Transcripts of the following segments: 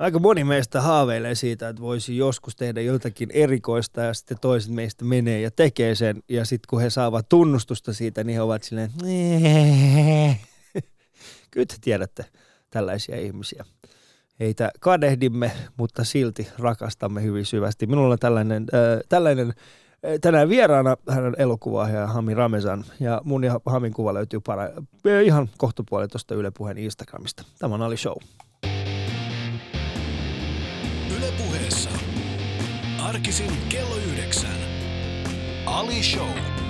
Aika moni meistä haaveilee siitä, että voisi joskus tehdä jotakin erikoista ja sitten toiset meistä menee ja tekee sen. Ja sitten kun he saavat tunnustusta siitä, niin he ovat silleen, kyllä te tiedätte tällaisia ihmisiä. Heitä kadehdimme, mutta silti rakastamme hyvin syvästi. Minulla on tällainen, äh, tällainen äh, tänään vieraana hänen elokuvaohjaaja Hami Ramesan ja mun ja Hamin kuva löytyy para, äh, ihan kohtapuolella tuosta Yle Puheen Instagramista. Tämä on Ali Show. Puheessa. Arkisin kello yhdeksän. Ali Show.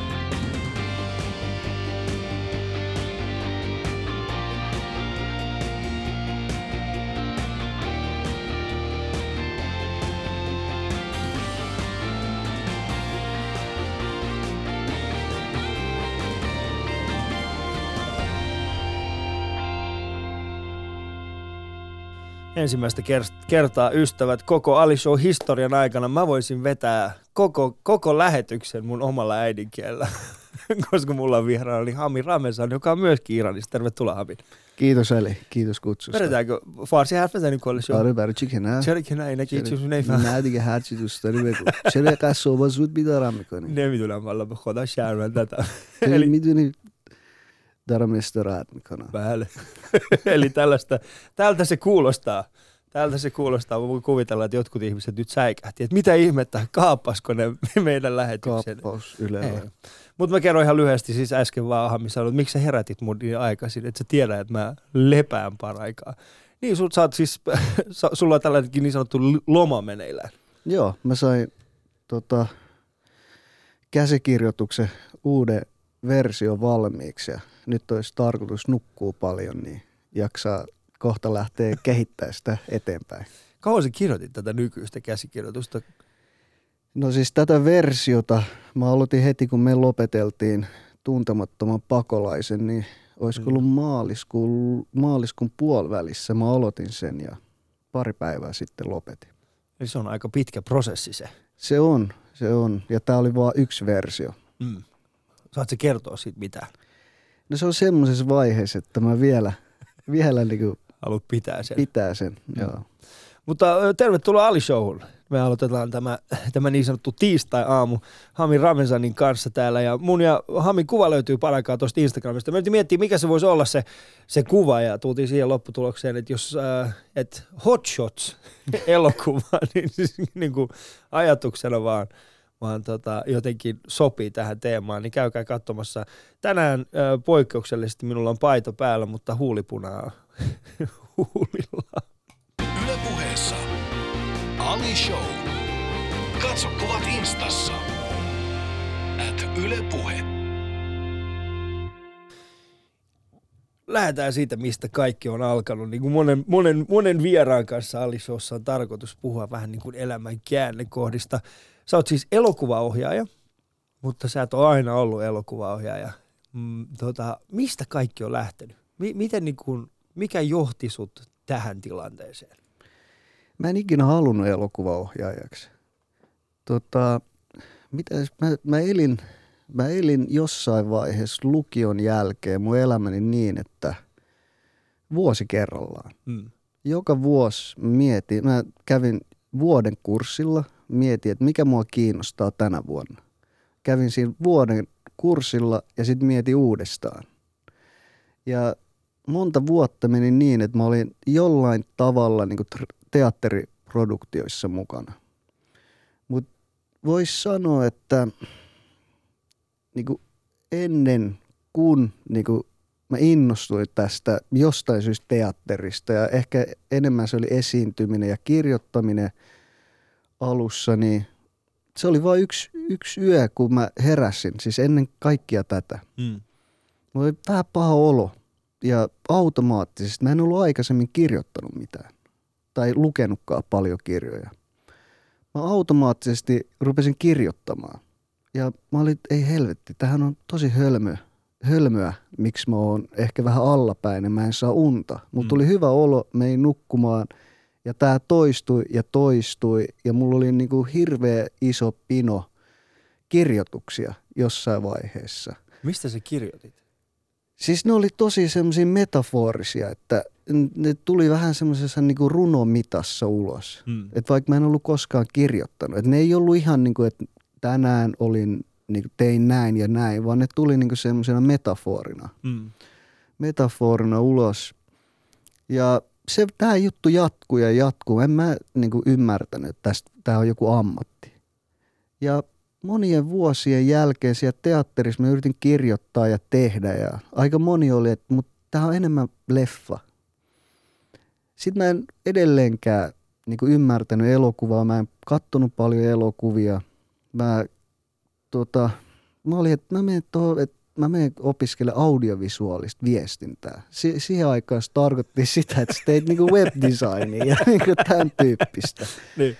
ensimmäistä kertaa ystävät koko Ali Show historian aikana mä voisin vetää koko, koko lähetyksen mun omalla äidinkielellä, koska mulla on vieraana oli Hami Ramesan, joka on myöskin Iranista. Tervetuloa Hami. Kiitos Ali, kiitos kutsusta. Vedetäänkö farsi harfata nyt kolle show? آره برای چی که نه چرا که نه اینا که هیچ چیزی نمیفهم نه دیگه هر چی دوست داری بگو چرا اینقدر صبح زود بیدارم میکنی نمیدونم والا به خدا شرمندتم تو میدونی There Mr. Admikana. Päälle. Eli tällaista, tältä se kuulostaa. Tältä se kuulostaa. Mä voin kuvitella, että jotkut ihmiset nyt säikähti, että mitä ihmettä, kaappasko ne meidän lähetyksen. Kaappaus yleensä. Mutta mä kerroin ihan lyhyesti siis äsken vaan aha, missä että miksi sä herätit mun niin aikaisin, että sä tiedät, että mä lepään paraikaa. Niin, sul, sä siis, sulla on tällainenkin niin sanottu loma meneillään. Joo, mä sain tota, käsikirjoituksen uuden versio valmiiksi ja nyt olisi tarkoitus nukkuu paljon, niin jaksaa kohta lähteä kehittämään sitä eteenpäin. Kauan sä kirjoitit tätä nykyistä käsikirjoitusta? No siis tätä versiota, mä aloitin heti kun me lopeteltiin tuntemattoman pakolaisen, niin olisiko ollut maaliskuun, maaliskuun puolivälissä mä aloitin sen ja pari päivää sitten lopetin. Eli se on aika pitkä prosessi se. Se on, se on. Ja tämä oli vain yksi versio. Mm. Saatko kertoa siitä mitään? No se on semmoisessa vaiheessa, että mä vielä, vielä niin kuin Haluat pitää sen. pitää sen. Joo. Mutta ö, tervetuloa Ali Showhun. Me aloitetaan tämä, tämä niin sanottu tiistai-aamu Hami Ramensanin kanssa täällä. Ja mun ja Hamin kuva löytyy paraikaa tuosta Instagramista. Me yritin miettiä, mikä se voisi olla se, se kuva. Ja tultiin siihen lopputulokseen, että jos äh, et Hot Shots elokuva, niin, siis, niin kuin ajatuksena vaan vaan tota, jotenkin sopii tähän teemaan, niin käykää katsomassa. Tänään ö, poikkeuksellisesti minulla on paito päällä, mutta huulipunaa huulilla. Yle Puheessa. Ali Show. Katso kuvat instassa. At Yle Puhe. Lähdetään siitä, mistä kaikki on alkanut. Niin kuin monen, monen, monen vieraan kanssa Alisossa on tarkoitus puhua vähän niin kuin elämän käännekohdista. Sä oot siis elokuvaohjaaja, mutta sä et ole aina ollut elokuvaohjaaja. Mm, tota, mistä kaikki on lähtenyt? Mi- miten niin kuin, mikä johti sut tähän tilanteeseen? Mä en ikinä halunnut elokuvaohjaajaksi. Tota, mitä, mä, mä, elin, mä elin jossain vaiheessa lukion jälkeen mun elämäni niin, että vuosi kerrallaan. Mm. Joka vuosi mietin, mä kävin vuoden kurssilla, mietin, että mikä mua kiinnostaa tänä vuonna. Kävin siinä vuoden kurssilla ja sitten mietin uudestaan. Ja monta vuotta meni niin, että mä olin jollain tavalla niin teatteriproduktioissa mukana. Mutta voisi sanoa, että niin ennen kuin niin mä innostuin tästä jostain syystä teatterista ja ehkä enemmän se oli esiintyminen ja kirjoittaminen alussa, niin se oli vain yksi, yksi yö, kun mä heräsin, siis ennen kaikkia tätä. Mm. Mulla oli vähän paha olo ja automaattisesti mä en ollut aikaisemmin kirjoittanut mitään tai lukenutkaan paljon kirjoja. Mä automaattisesti rupesin kirjoittamaan ja mä olin, ei helvetti, tähän on tosi hölmö, hölmöä, miksi mä oon ehkä vähän allapäin ja mä en saa unta. Mutta Mm. tuli hyvä olo, menin nukkumaan ja tämä toistui ja toistui ja mulla oli niinku hirveä iso pino kirjoituksia jossain vaiheessa. Mistä sä kirjoitit? Siis ne oli tosi semmoisia metaforisia, että ne tuli vähän semmoisessa niinku runomitassa ulos. Mm. Että vaikka mä en ollut koskaan kirjoittanut, että ne ei ollut ihan niin kuin, että tänään olin, niin kuin tein näin ja näin, vaan ne tuli niin kuin semmoisena metaforina, Mm. metaforina ulos. Ja se, tämä juttu jatkuu ja jatkuu. En mä niin kuin ymmärtänyt, että tästä, tämä on joku ammatti. Ja monien vuosien jälkeen siellä teatterissa mä yritin kirjoittaa ja tehdä ja aika moni oli, että mutta tämä on enemmän leffa. Sitten mä en edelleenkään niin kuin ymmärtänyt elokuvaa, mä en kattonut paljon elokuvia. Mä, tota, mä olin, että mä menen, tuohon, että mä menen opiskelemaan audiovisuaalista viestintää. Si- siihen aikaan se tarkoitti sitä, että sä teit niinku webdesignia ja niinku tämän tyyppistä. Niin.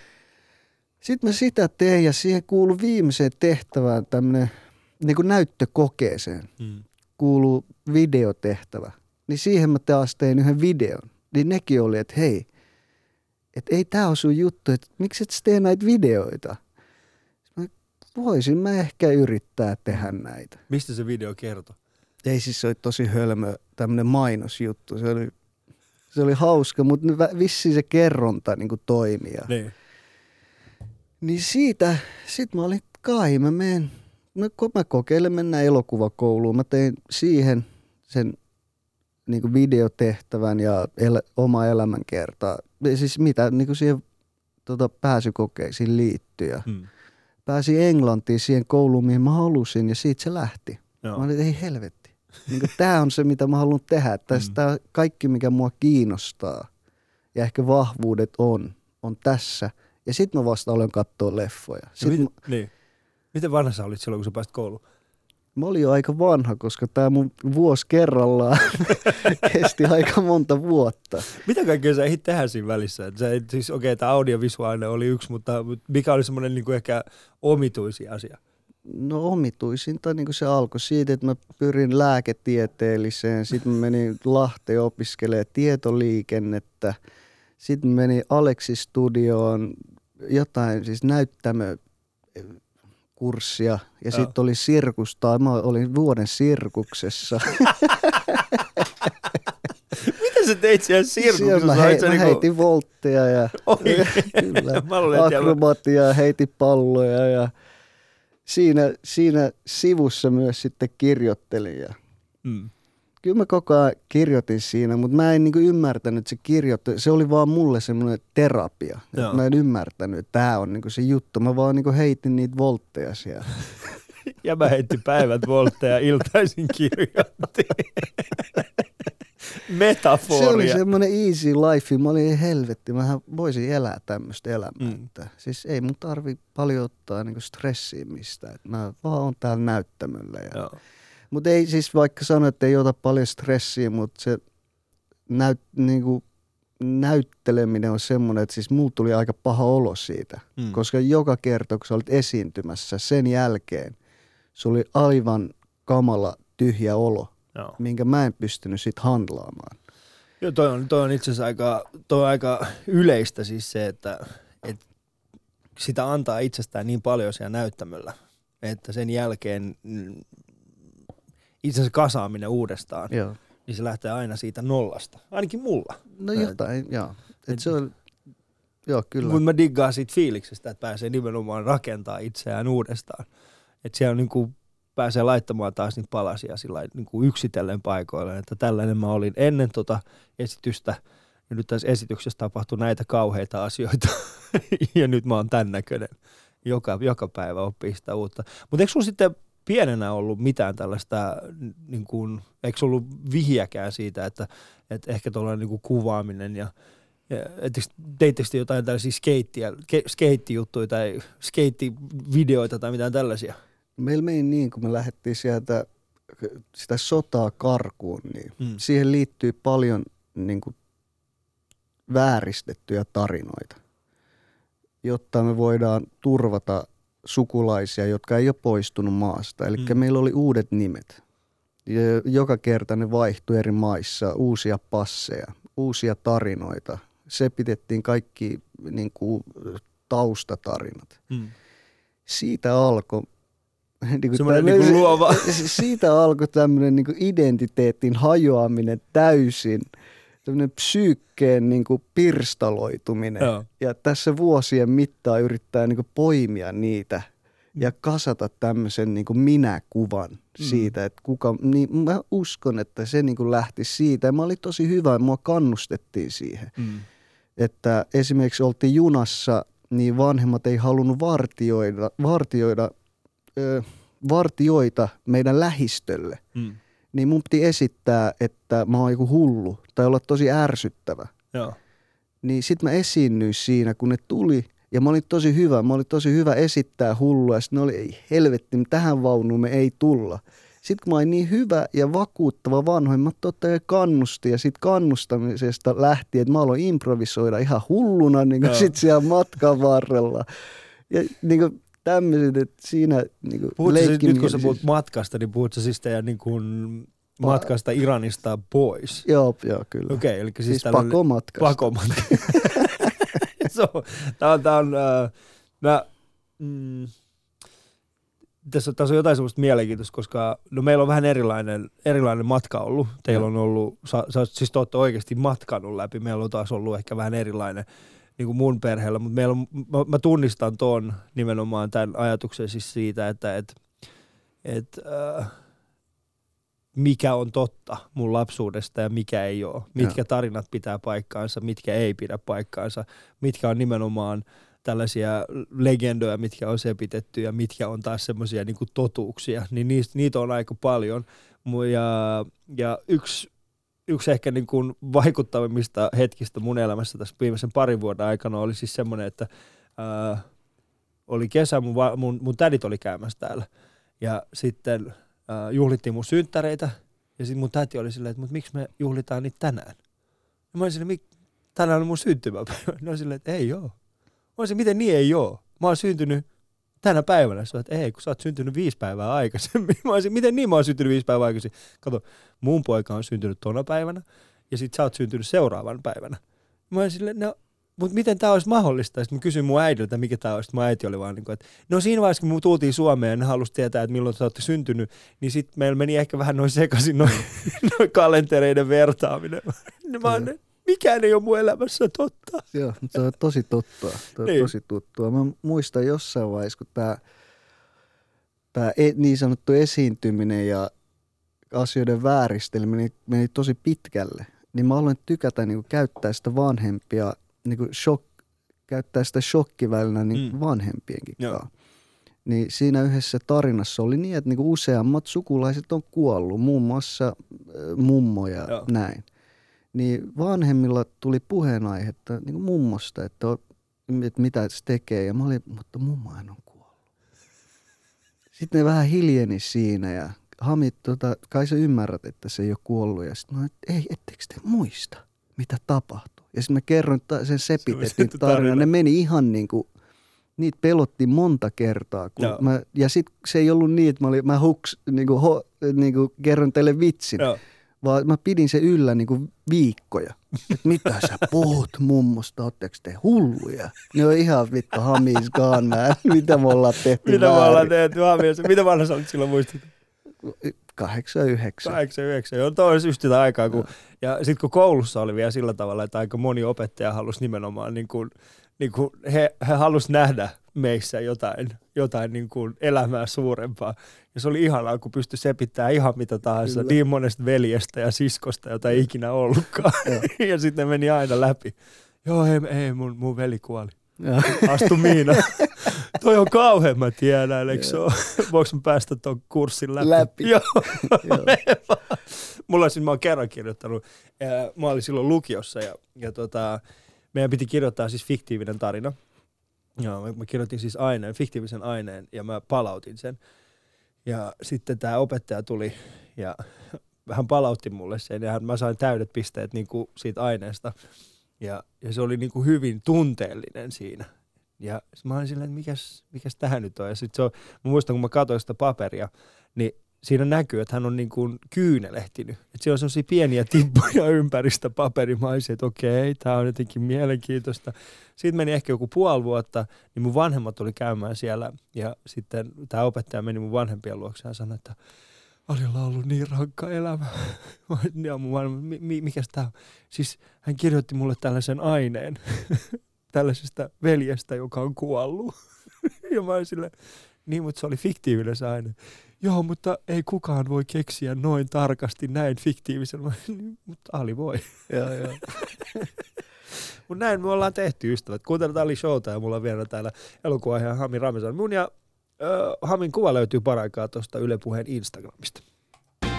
Sitten mä sitä tein ja siihen kuuluu viimeiseen tehtävään tämmöinen niin näyttökokeeseen Mm. kuuluu videotehtävä. Niin siihen mä taas tein yhden videon. Niin nekin oli, että hei, että ei tää ole sun juttu, että miksi et tee näitä videoita? Voisin mä ehkä yrittää tehdä näitä. Mistä se video kertoo? Ei siis se oli tosi hölmö tämmönen mainosjuttu. Se oli, se oli hauska, mutta vissiin se kerronta niin toimii. Ja Niin. Niin siitä, sit mä olin, kai mä menen, no, mä kokeilen mennä elokuvakouluun. Mä tein siihen sen niin videotehtävän ja el, oma elämänkertaa. Siis mitä niin siihen tota, pääsykokeisiin liittyy. Ja Mm. Pääsin Englantiin siihen kouluun, mihin mä halusin ja siitä se lähti. Joo. Mä olin, että ei helvetti. Niin Tämä on se, mitä mä haluan tehdä. Tästä mm. kaikki, mikä mua kiinnostaa ja ehkä vahvuudet on, on tässä. Ja sitten mä vasta olen katsoa leffoja. Ja Sitten mit, niin. Miten vanha sä olit silloin, kun sä pääsit kouluun? Mä olin jo aika vanha, koska tämä mun vuosi kerrallaan kesti aika monta vuotta. Mitä kaikkea sä ehdit tehdä siinä välissä? Et sä, et, siis okei, okay, tämä audiovisuaalinen oli yksi, mutta mikä oli semmoinen niin ehkä omituisia asia? No omituisinta niin se alkoi siitä, että mä pyrin lääketieteelliseen. Sitten mä menin Lahteen opiskelemaan tietoliikennettä. Sitten menin Aleksi Studioon jotain siis näyttämö kurssia ja sitten oli sirkus tai mä olin vuoden sirkuksessa. Mitä sä teit siellä Siellä sirkuksessa? mä, Olit hei, mä niinku- heitin voltteja ja Kyllä. mä siellä- akrobatiaa, heitin palloja ja siinä, siinä sivussa myös sitten kirjoittelin. Ja Mm. Kyllä mä koko ajan kirjoitin siinä, mutta mä en niinku ymmärtänyt, että se kirjoitti. Se oli vaan mulle semmoinen terapia. Joo. Että mä en ymmärtänyt, että tämä on niinku se juttu. Mä vaan niinku heitin niitä voltteja siellä. Ja mä heitin päivät voltteja ja iltaisin kirjoitti. Se oli Metaforia. semmoinen easy life. Mä olin helvetti, mähän voisin elää tämmöistä elämää. Mm. Siis ei mun tarvi paljon ottaa niinku stressiä mistään. Mä vaan on täällä näyttämöllä. Ja Joo. Mutta ei siis vaikka sano, että ei ota paljon stressiä, mutta se näyt, niinku, näytteleminen on semmoinen, että siis mulla tuli aika paha olo siitä. Mm. Koska joka kerta, kun sä olit esiintymässä, sen jälkeen sulla oli aivan kamala tyhjä olo, Joo. minkä mä en pystynyt sit handlaamaan. Joo, toi on, toi on itse asiassa aika, toi on aika yleistä siis se, että, että sitä antaa itsestään niin paljon siellä näyttämöllä, että sen jälkeen itsensä kasaaminen uudestaan, Joo. niin se lähtee aina siitä nollasta. Ainakin mulla. No jotain, joo. Et se on, joo kyllä. Mutta mä diggaan siitä fiiliksestä, että pääsee nimenomaan rakentaa itseään uudestaan. Että siellä niinku pääsee laittamaan taas niitä palasia sillä niinku yksitellen paikoille, että tällainen mä olin ennen tota esitystä ja nyt tässä esityksessä tapahtui näitä kauheita asioita ja nyt mä oon tämän näköinen. Joka, joka päivä oppii sitä uutta. Mutta eikö sulla sitten pienenä ollut mitään tällaista, niin kuin, eikö ollut vihjäkään siitä, että, että ehkä tuollainen niin kuin kuvaaminen ja Teittekö te jotain tällaisia skeittiä, ke, skeittijuttuja tai skeittivideoita tai mitään tällaisia? Meillä meni niin, kun me lähdettiin sieltä sitä sotaa karkuun, niin mm. siihen liittyy paljon niin kuin, vääristettyjä tarinoita, jotta me voidaan turvata sukulaisia, jotka ei ole poistunut maasta. Eli Mm. meillä oli uudet nimet. Ja joka kerta ne vaihtui eri maissa, uusia passeja, uusia tarinoita. Se pidettiin kaikki niin kuin, taustatarinat Mm. siitä alkoi niin Semmoinen niin luova. Siitä alkoi tämmöinen niin identiteetin hajoaminen täysin. Tämmöinen psyykkeen niin kuin pirstaloituminen. Joo. Ja tässä vuosien mittaan yrittää niin kuin poimia niitä ja kasata tämmöisen niin kuin minäkuvan siitä, että kuka, niin mä uskon, että se niin kuin lähti siitä. Ja mä olin tosi hyvä, mua kannustettiin siihen. Mm. Että esimerkiksi oltiin junassa, niin vanhemmat ei halunnut vartioida, vartioida ö, vartioita meidän lähistölle. Mm. Niin mun piti esittää, että mä oon joku hullu tai olla tosi ärsyttävä. Joo. Niin sit mä esiinnyin siinä, kun ne tuli. Ja mä olin tosi hyvä. Mä olin tosi hyvä esittää hullua. Ja ne oli, ei helvetti, tähän vaunuun me ei tulla. Sitten kun mä olin niin hyvä ja vakuuttava vanhoimmat totta kai kannusti ja sitten kannustamisesta lähti, että mä aloin improvisoida ihan hulluna niin Joo. sit siellä matkan varrella. Ja niin kuin tämmöiset, että siinä niin kuin siis, nyt kun sä puhut matkasta, niin puhutko siis teidän niin kuin matkasta Iranista pois? Joo, joo, kyllä. Okei, okay, eli siis, Siis pakomatkasta. Pakomatka. so, tämä on, tää on äh, mä, mm, tässä, tässä on jotain semmoista mielenkiintoista, koska no meillä on vähän erilainen, erilainen matka ollut. Teillä on ollut, sä, sä, siis te olette oikeasti matkannut läpi. Meillä on taas ollut ehkä vähän erilainen niin kuin mun perheellä, mutta meillä on, mä, mä tunnistan tuon nimenomaan tämän ajatuksen siis siitä, että et, et, äh, mikä on totta mun lapsuudesta ja mikä ei ole. Mitkä tarinat pitää paikkaansa, mitkä ei pidä paikkaansa, mitkä on nimenomaan tällaisia legendoja, mitkä on sepitetty ja mitkä on taas semmoisia niin totuuksia, niin niistä, niitä on aika paljon. Ja, ja yksi, yksi ehkä niin kuin vaikuttavimmista hetkistä mun elämässä tässä viimeisen parin vuoden aikana oli siis semmoinen, että ää, oli kesä, mun, va- mun, mun tädit oli käymässä täällä ja sitten ää, juhlittiin mun synttäreitä ja sitten mun täti oli silleen, että mut miksi me juhlitaan niitä tänään? Ja mä olin silleen, "Mik- tänään on mun syntymäpäivä. Ne on silleen, että ei oo. Mä olisin, miten niin ei oo? Mä oon syntynyt tänä päivänä. Sä että ei, kun sä oot syntynyt viisi päivää aikaisemmin. Mä olisin, miten niin mä oon syntynyt viisi päivää aikaisemmin? Kato, mun poika on syntynyt tona päivänä ja sit sä oot syntynyt seuraavan päivänä. Mä olin silleen, no, mutta miten tämä olisi mahdollista? Sitten mä kysyin mun äidiltä, mikä tämä olisi. Mun äiti oli vaan niin kuin, että no siinä vaiheessa, kun me tultiin Suomeen ja ne halusi tietää, että milloin te olette syntynyt, niin sitten meillä meni ehkä vähän noin sekaisin noin noi kalentereiden vertaaminen. Mä oon, mikään ei ole mun elämässä totta. Joo, mutta se on tosi tuttua. On Niin. tosi tuttua. Mä muistan jossain vaiheessa, kun tämä tää e, niin sanottu esiintyminen ja asioiden vääristeleminen meni tosi pitkälle, niin mä aloin tykätä niin käyttää sitä vanhempia, niin shock, käyttää sitä shokkivälinä niin Mm. vanhempienkin kanssa. Niin siinä yhdessä tarinassa oli niin, että niinku useammat sukulaiset on kuollut, muun muassa äh, mummo ja näin. Niin vanhemmilla tuli puheenaihetta niin kuin mummosta, että, o- että mitä se tekee. Ja mä olin, mutta mummohan on kuollut. Sitten ne vähän hiljeni siinä ja Hamit, tota, kai sä ymmärrät, että se ei ole kuollut. Ja sitten mä olin, että ei, ettekö te muista, mitä tapahtui. Ja sitten mä kerroin ta- sen sepitetyn Sepitetty tarina. tarinan. Ne meni ihan niin kuin, niitä pelotti monta kertaa. Kun Joo. mä, ja sitten se ei ollut niin, että mä, olin, mä huks, niin kuin, ho, niin kuin kerron teille vitsin Joo. Vaan mä pidin se yllä niinku viikkoja. Et mitä sä puhut mummosta, ootteko te hulluja? Ne on ihan vittu hamis gone man. Mitä me ollaan tehty Mitä me väärin? ollaan tehty Haamiassa? Mitä vanha sä olit silloin? Kahdeksan, yhdeksän. 89. Joo, toi olisi just sitä aikaa. Kun, ja sitten kun koulussa oli vielä sillä tavalla, että aika moni opettaja halusi nimenomaan, niin kuin, niin kuin he, he halusi nähdä meissä jotain, jotain niin kuin elämää suurempaa. Ja se oli ihanaa, kun pystyi sepittämään ihan mitä tahansa, Kyllä. niin monesta veljestä ja siskosta, jota ei ikinä ollutkaan. ja sitten ne meni aina läpi. Joo, ei, ei mun, mun veli kuoli. Joo. Astu Miina. Toi on kauhean, mä tiedän, eikö se ole? Voinko mä päästä ton kurssin läpi? Läpi. Joo. Joo. Mulla siis, mä oon kerran kirjoittanut, mä olin silloin lukiossa ja, ja tota, meidän piti kirjoittaa siis fiktiivinen tarina. Joo, mä, mä kirjoitin siis aineen, fiktiivisen aineen ja mä palautin sen. Ja sitten tämä opettaja tuli ja hän palautti mulle sen ja hän, mä sain täydet pisteet niin kuin siitä aineesta. Ja, ja se oli niin kuin hyvin tunteellinen siinä. Ja mä olin silleen, että mikäs, mikäs tähän nyt on. Ja sit se on, mä muistan, kun mä katsoin sitä paperia, niin siinä näkyy, että hän on niin kuin kyynelehtinyt. Että siellä on sellaisia pieniä tippuja ympäristä paperimaisia, että okei, tämä on jotenkin mielenkiintoista. Siitä meni ehkä joku puoli vuotta, niin mun vanhemmat oli käymään siellä ja sitten tämä opettaja meni mun vanhempien luokse ja sanoi, että Alilla on ollut niin rankka elämä. ja mun vanhemmat, mi- mi- mikäs tää on? Siis hän kirjoitti mulle tällaisen aineen tällaisesta veljestä, joka on kuollut. ja mä olin silleen, niin, mutta se oli fiktiivinen se aine. Joo, mutta ei kukaan voi keksiä noin tarkasti näin fiktiivisen. Niin, mutta Ali voi. Joo, joo. Mutta näin me ollaan tehty ystävät. Kuunteletaan Ali Showta ja mulla on vielä täällä elokuvaiheen Hami Ramesan. Mun ja äh, Hamin kuva löytyy paraikaa tuosta Yle Puheen Instagramista.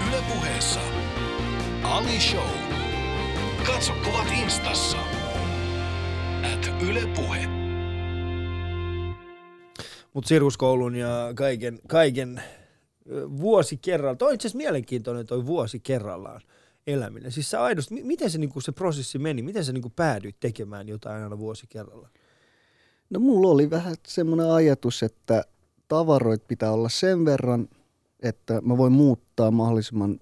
Yle puheessa Ali Show. Katso kuvat instassa. At Yle Puhe. Mutta sirkuskoulun ja kaiken, kaiken ö, vuosi kerrallaan. Toi on itse asiassa mielenkiintoinen toi vuosi kerrallaan eläminen. Siis sä aidosti, mi- miten se, niinku, se prosessi meni? Miten sä niinku päädyit tekemään jotain aina vuosi kerrallaan? No mulla oli vähän semmoinen ajatus, että tavaroit pitää olla sen verran, että mä voin muuttaa mahdollisimman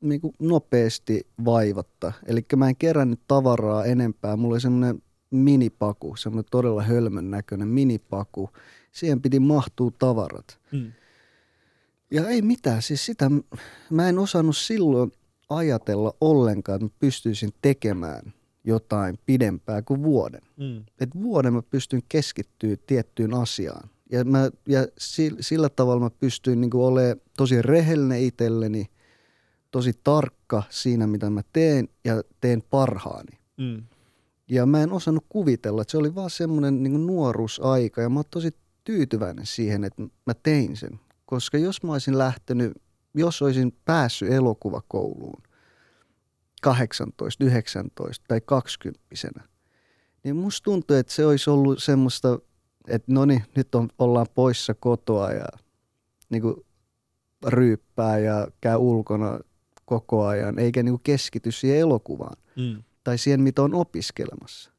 niin kuin nopeasti vaivatta. Eli mä en kerännyt tavaraa enempää. Mulla oli semmoinen minipaku, semmoinen todella hölmön näköinen minipaku. Siihen piti mahtua tavarat. Mm. Ja ei mitään, siis sitä mä en osannut silloin ajatella ollenkaan, että mä pystyisin tekemään jotain pidempää kuin vuoden. Mm. Et vuoden mä pystyn keskittyä tiettyyn asiaan. Ja, mä, ja sillä, tavalla mä pystyin niin olemaan tosi rehellinen itselleni, tosi tarkka siinä, mitä mä teen ja teen parhaani. Mm. Ja mä en osannut kuvitella, että se oli vaan semmoinen niin nuoruusaika ja mä oon tosi tyytyväinen siihen, että mä tein sen. Koska jos mä olisin lähtenyt, jos olisin päässyt elokuvakouluun 18, 19 tai 20 niin musta tuntuu, että se olisi ollut semmoista, että no niin, nyt on, ollaan poissa kotoa ja niin kuin ryyppää ja käy ulkona koko ajan, eikä niin kuin keskity siihen elokuvaan Mm. tai siihen, mitä on opiskelemassa.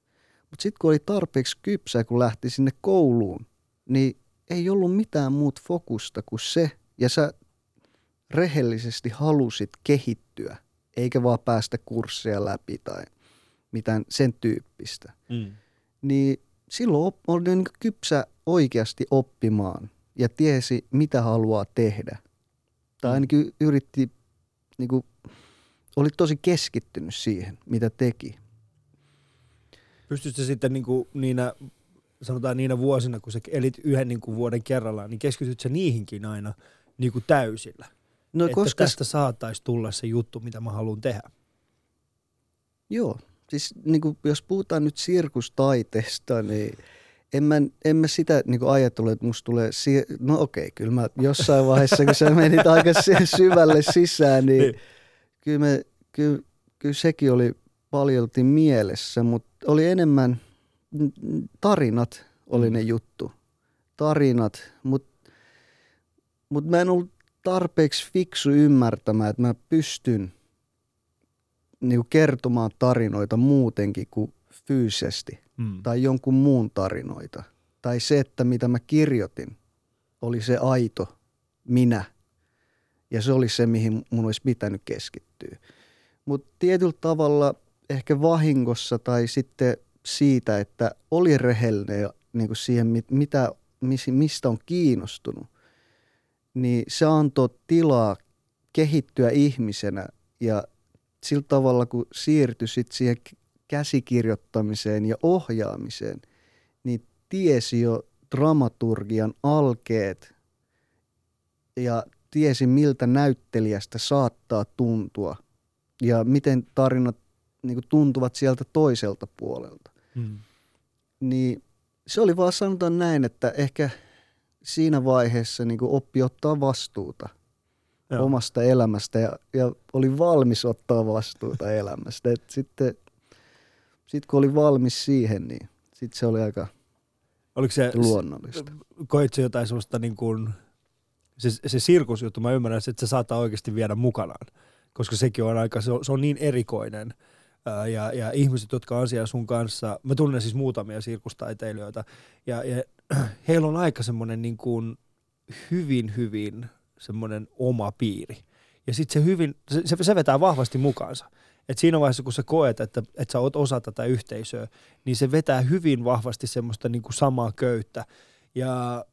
Mutta sitten kun oli tarpeeksi kypsä, kun lähti sinne kouluun, niin ei ollut mitään muut fokusta kuin se, ja sä rehellisesti halusit kehittyä, eikä vaan päästä kursseja läpi tai mitään sen tyyppistä. Mm. Niin silloin oli niin kypsä oikeasti oppimaan ja tiesi, mitä haluaa tehdä. Tai ainakin yritti, niin kuin, oli tosi keskittynyt siihen, mitä teki. Pystyisit sitten niinku niinä, sanotaan niinä vuosina, kun sä elit yhden niinku vuoden kerrallaan, niin keskityt sä niihinkin aina niinku täysillä? No että koska, tästä saataisiin tulla se juttu, mitä mä haluan tehdä. joo, siis niin kuin, jos puhutaan nyt sirkustaiteesta, niin en mä, en mä sitä niin kuin ajatellut, että musta tulee, si- no okei, kyllä mä jossain vaiheessa, kun sä menit aika sy- syvälle sisään, niin, Niin. niin. Kyllä, me, kyllä, kyllä sekin oli paljolti mielessä, mutta oli enemmän, tarinat oli ne juttu. Tarinat, mutta mut mä en ollut tarpeeksi fiksu ymmärtämään, että mä pystyn niinku kertomaan tarinoita muutenkin kuin fyysisesti Mm. tai jonkun muun tarinoita. Tai se, että mitä mä kirjoitin, oli se aito minä. Ja se oli se, mihin mun olisi pitänyt keskittyä. Mutta tietyllä tavalla ehkä vahingossa tai sitten siitä, että oli rehellinen niin kuin siihen, mit- mitä, mis- mistä on kiinnostunut, niin se antoi tilaa kehittyä ihmisenä ja sillä tavalla, kun siirtyi sit siihen käsikirjoittamiseen ja ohjaamiseen, niin tiesi jo dramaturgian alkeet ja tiesi miltä näyttelijästä saattaa tuntua ja miten tarinat niin kuin, tuntuvat sieltä toiselta puolelta. Mm. Niin se oli vaan sanotaan näin, että ehkä siinä vaiheessa niin kuin oppi ottaa vastuuta Joo. omasta elämästä ja, ja oli valmis ottaa vastuuta elämästä. Et sitten sit kun oli valmis siihen, niin sitten se oli aika Oliko se, luonnollista. koit se jotain sellaista niin kuin, se, se sirkusjuttu, mä ymmärrän, että se saattaa oikeasti viedä mukanaan, koska sekin on aika, se on, se on niin erikoinen. Ja, ja ihmiset, jotka on siellä sun kanssa, mä tunnen siis muutamia sirkustaiteilijoita, ja, ja heillä on aika semmoinen niin kuin hyvin, hyvin semmoinen oma piiri. Ja sitten se hyvin, se, se, se vetää vahvasti mukaansa. Et siinä vaiheessa, kun sä koet, että, että sä oot osa tätä yhteisöä, niin se vetää hyvin vahvasti semmoista niin kuin samaa köyttä. Ja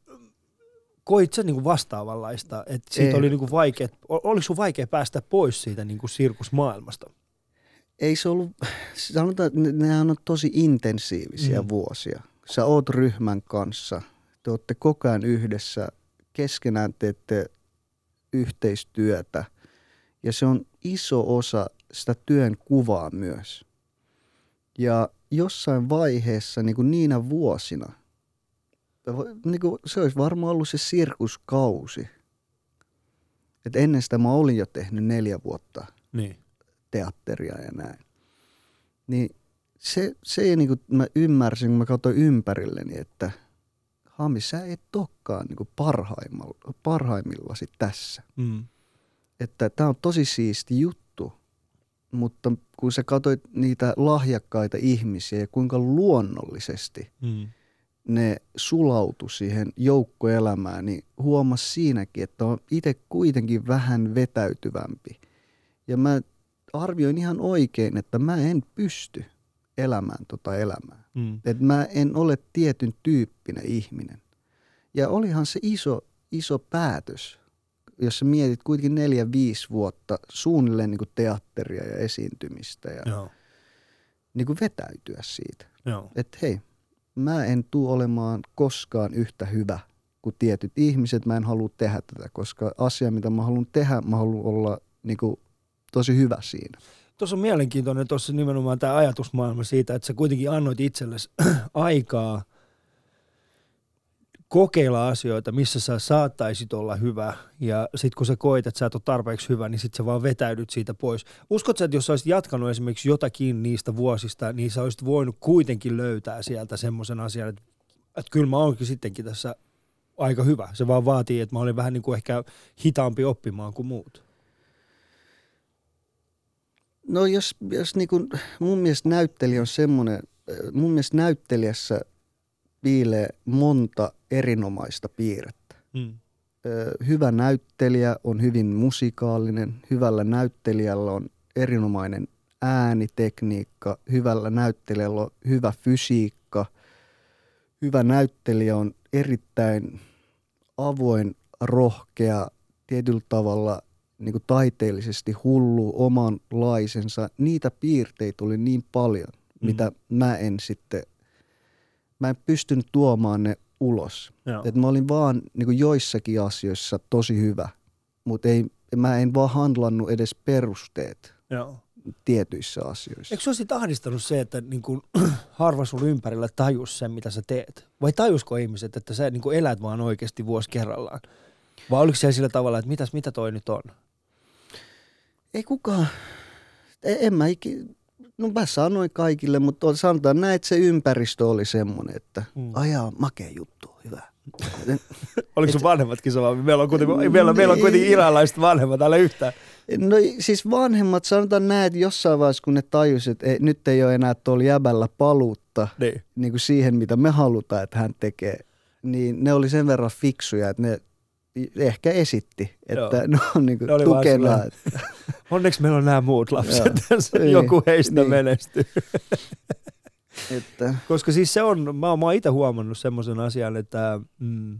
koit sä niin kuin vastaavanlaista, että siitä Ei. oli niin kuin vaikea, oliko sun vaikea päästä pois siitä niin kuin sirkusmaailmasta? Ei se ollut, sanotaan, että ne- nehän on tosi intensiivisiä mm. vuosia. Sä oot ryhmän kanssa, te olette koko ajan yhdessä, keskenään teette yhteistyötä ja se on iso osa sitä työn kuvaa myös. Ja jossain vaiheessa, niin kuin niinä vuosina, niin kuin se olisi varmaan ollut se sirkuskausi. Et ennen sitä mä olin jo tehnyt neljä vuotta Niin. Teatteria ja näin. Niin se, se ei niin kuin mä ymmärsin, kun mä katsoin ympärilleni, että Hami, sä et olekaan niin parhaimmilla, parhaimmillasi tässä. Mm. Että tämä on tosi siisti juttu, mutta kun sä katsoit niitä lahjakkaita ihmisiä ja kuinka luonnollisesti Mm. ne sulautu siihen joukkoelämään, niin huomas siinäkin, että on itse kuitenkin vähän vetäytyvämpi. Ja mä arvioin ihan oikein, että mä en pysty elämään tota elämää. Mm. Että mä en ole tietyn tyyppinen ihminen. Ja olihan se iso, iso päätös, jos sä mietit kuitenkin neljä, viisi vuotta suunnilleen niin kuin teatteria ja esiintymistä ja Joo. niin kuin vetäytyä siitä että hei, mä en tuu olemaan koskaan yhtä hyvä kuin tietyt ihmiset. Mä en halua tehdä tätä, koska asia, mitä mä haluan tehdä, mä haluan olla niin kuin, tosi hyvä siinä. Tuossa on mielenkiintoinen tuossa nimenomaan tämä ajatusmaailma siitä, että sä kuitenkin annoit itsellesi aikaa kokeilla asioita, missä sä saattaisit olla hyvä. Ja sitten kun sä koet, että sä et ole tarpeeksi hyvä, niin sitten sä vaan vetäydyt siitä pois. Uskotko että jos sä olisit jatkanut esimerkiksi jotakin niistä vuosista, niin sä olisit voinut kuitenkin löytää sieltä semmoisen asian, että, että kyllä mä oonkin sittenkin tässä aika hyvä. Se vaan vaatii, että mä olin vähän niin kuin ehkä hitaampi oppimaan kuin muut. No jos, jos niin kuin, mun mielestä näyttelijä on semmoinen, äh, mun mielestä näyttelijässä piilee monta erinomaista piirrettä. Mm. Hyvä näyttelijä on hyvin musikaalinen, hyvällä näyttelijällä on erinomainen äänitekniikka, hyvällä näyttelijällä on hyvä fysiikka, hyvä näyttelijä on erittäin avoin, rohkea, tietyllä tavalla niin kuin taiteellisesti hullu, omanlaisensa. Niitä piirteitä oli niin paljon, Mm. mitä mä en sitten, mä en pystynyt tuomaan ne ulos. Joo. Et mä olin vaan niin kuin joissakin asioissa tosi hyvä, mutta ei, mä en vaan handlannut edes perusteet Joo. tietyissä asioissa. Eikö sinua ahdistanut se, että niin kun, harva sun ympärillä tajus sen, mitä sä teet? Vai tajusko ihmiset, että sä niin kun elät vaan oikeasti vuosi kerrallaan? Vai oliko se sillä tavalla, että mitäs, mitä toi nyt on? Ei kukaan, e- en mä ikin, no mä sanoin kaikille, mutta sanotaan näin, että se ympäristö oli semmoinen, että Mm. ajaa makea juttu, hyvä. Oliko sun vanhemmatkin sama? Meillä on kuitenkin, meillä, meillä on kuitenkin iranlaiset vanhemmat täällä yhtään. No siis vanhemmat, sanotaan näin, että jossain vaiheessa kun ne tajusivat, että ei, nyt ei ole enää tuolla jäbällä paluutta Niin. niin kuin siihen, mitä me halutaan, että hän tekee, niin ne oli sen verran fiksuja, että ne ehkä esitti, että Joo. ne on niin Ne kuin vaan tukena. Onneksi meillä on nämä muut lapset. Joku heistä Niin. menestyy. että, Koska siis se on, mä, oon- mä oon itse huomannut semmoisen asian, että mm,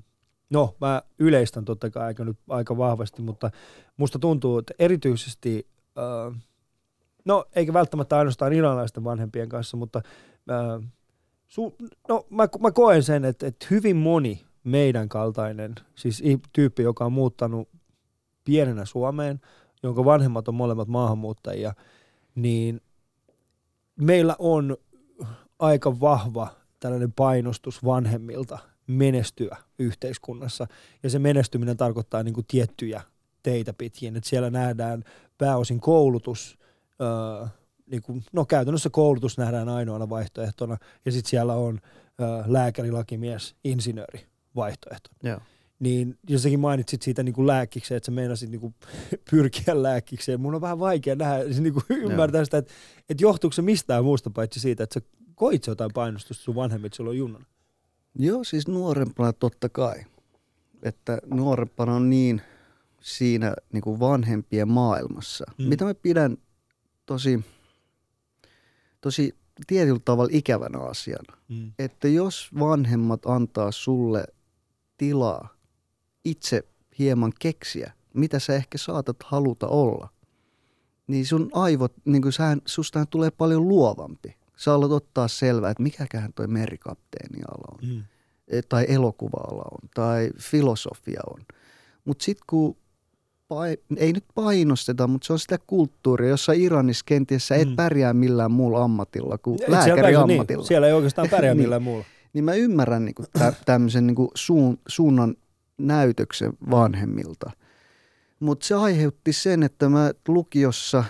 no mä yleistän totta kai aika, nyt aika vahvasti, mutta musta tuntuu, että erityisesti, äh, no eikä välttämättä ainoastaan iranilaisten vanhempien kanssa, mutta äh, su, no mä, mä koen sen, että, että hyvin moni meidän kaltainen, siis tyyppi, joka on muuttanut pienenä Suomeen, jonka vanhemmat on molemmat maahanmuuttajia, niin meillä on aika vahva tällainen painostus vanhemmilta menestyä yhteiskunnassa. Ja se menestyminen tarkoittaa niin kuin tiettyjä teitä pitkin. että siellä nähdään pääosin koulutus, öö, niin kuin, no käytännössä koulutus nähdään ainoana vaihtoehtona. Ja sitten siellä on öö, lääkäri, lakimies, insinööri vaihtoehto. joo. Niin jos säkin mainitsit siitä niin kuin lääkikseen, että sä meinasit niin kuin pyrkiä lääkikseen. Mun on vähän vaikea nähdä, siis niin kuin ymmärtää sitä, että, että johtuuko se mistään muusta paitsi siitä, että sä koit jotain painostusta sun vanhemmit silloin junnana. Joo, siis nuorempana totta kai. Että nuorempana on niin, siinä niin kuin vanhempien maailmassa, mm. mitä mä pidän tosi, tosi tietyllä tavalla ikävänä asiana. Mm. Että jos vanhemmat antaa sulle tilaa itse hieman keksiä, mitä sä ehkä saatat haluta olla, niin sun aivot, niin kuin sähän, sustahan tulee paljon luovampi. Sä alat ottaa selvää, että mikäköhän toi merikapteeniala on Mm. eh, tai elokuva-ala on, tai filosofia on. Mutta sitten kun, pai- ei nyt painosteta, mutta se on sitä kulttuuria, jossa Iranissa kenties sä et Mm. pärjää millään muulla ammatilla kuin Et lääkäriammatilla. Niin, siellä ei oikeastaan pärjää Niin. millään muulla. Niin mä ymmärrän niinku tä- tämmöisen niinku suun, suunnan näytöksen vanhemmilta. Mutta se aiheutti sen, että mä lukiossa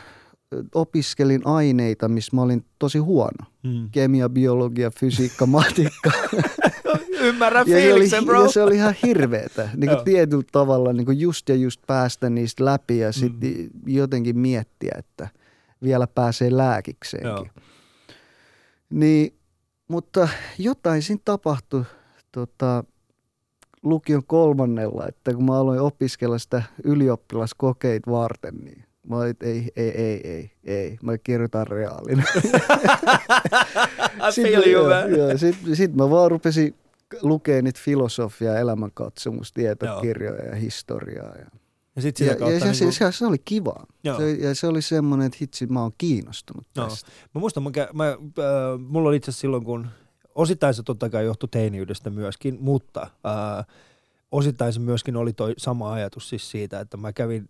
opiskelin aineita, missä mä olin tosi huono. Mm. Kemia, biologia, fysiikka, matikka. Ymmärrän ja, se oli, fiiliksen, bro. ja se oli ihan hirveetä. Niin kuin tietyllä tavalla niin kuin just ja just päästä niistä läpi ja sitten Mm. jotenkin miettiä, että vielä pääsee lääkikseenkin. Joo. Niin, mutta jotain siinä tapahtui tota, lukion kolmannella, että kun mä aloin opiskella sitä ylioppilaskokeita varten, niin mä olin, että ei, ei, ei, ei, ei, mä kirjoitan reaalina. Feel you, man. Sitten sit mä vaan rupesin lukemaan niitä filosofia, elämänkatsomus, tietokirjoja ja historiaa. Ja, Ja sit sitä ja, kautta... ja se, niinku- se, se, oli kiva. Joo. Se, ja se oli semmoinen, että hitsi, mä oon kiinnostunut Joo. tästä. Mä muistan, mä, mä, äh, mulla oli itse silloin, kun osittain se totta kai johtui teiniydestä myöskin, mutta äh, osittain se myöskin oli toi sama ajatus siis siitä, että mä kävin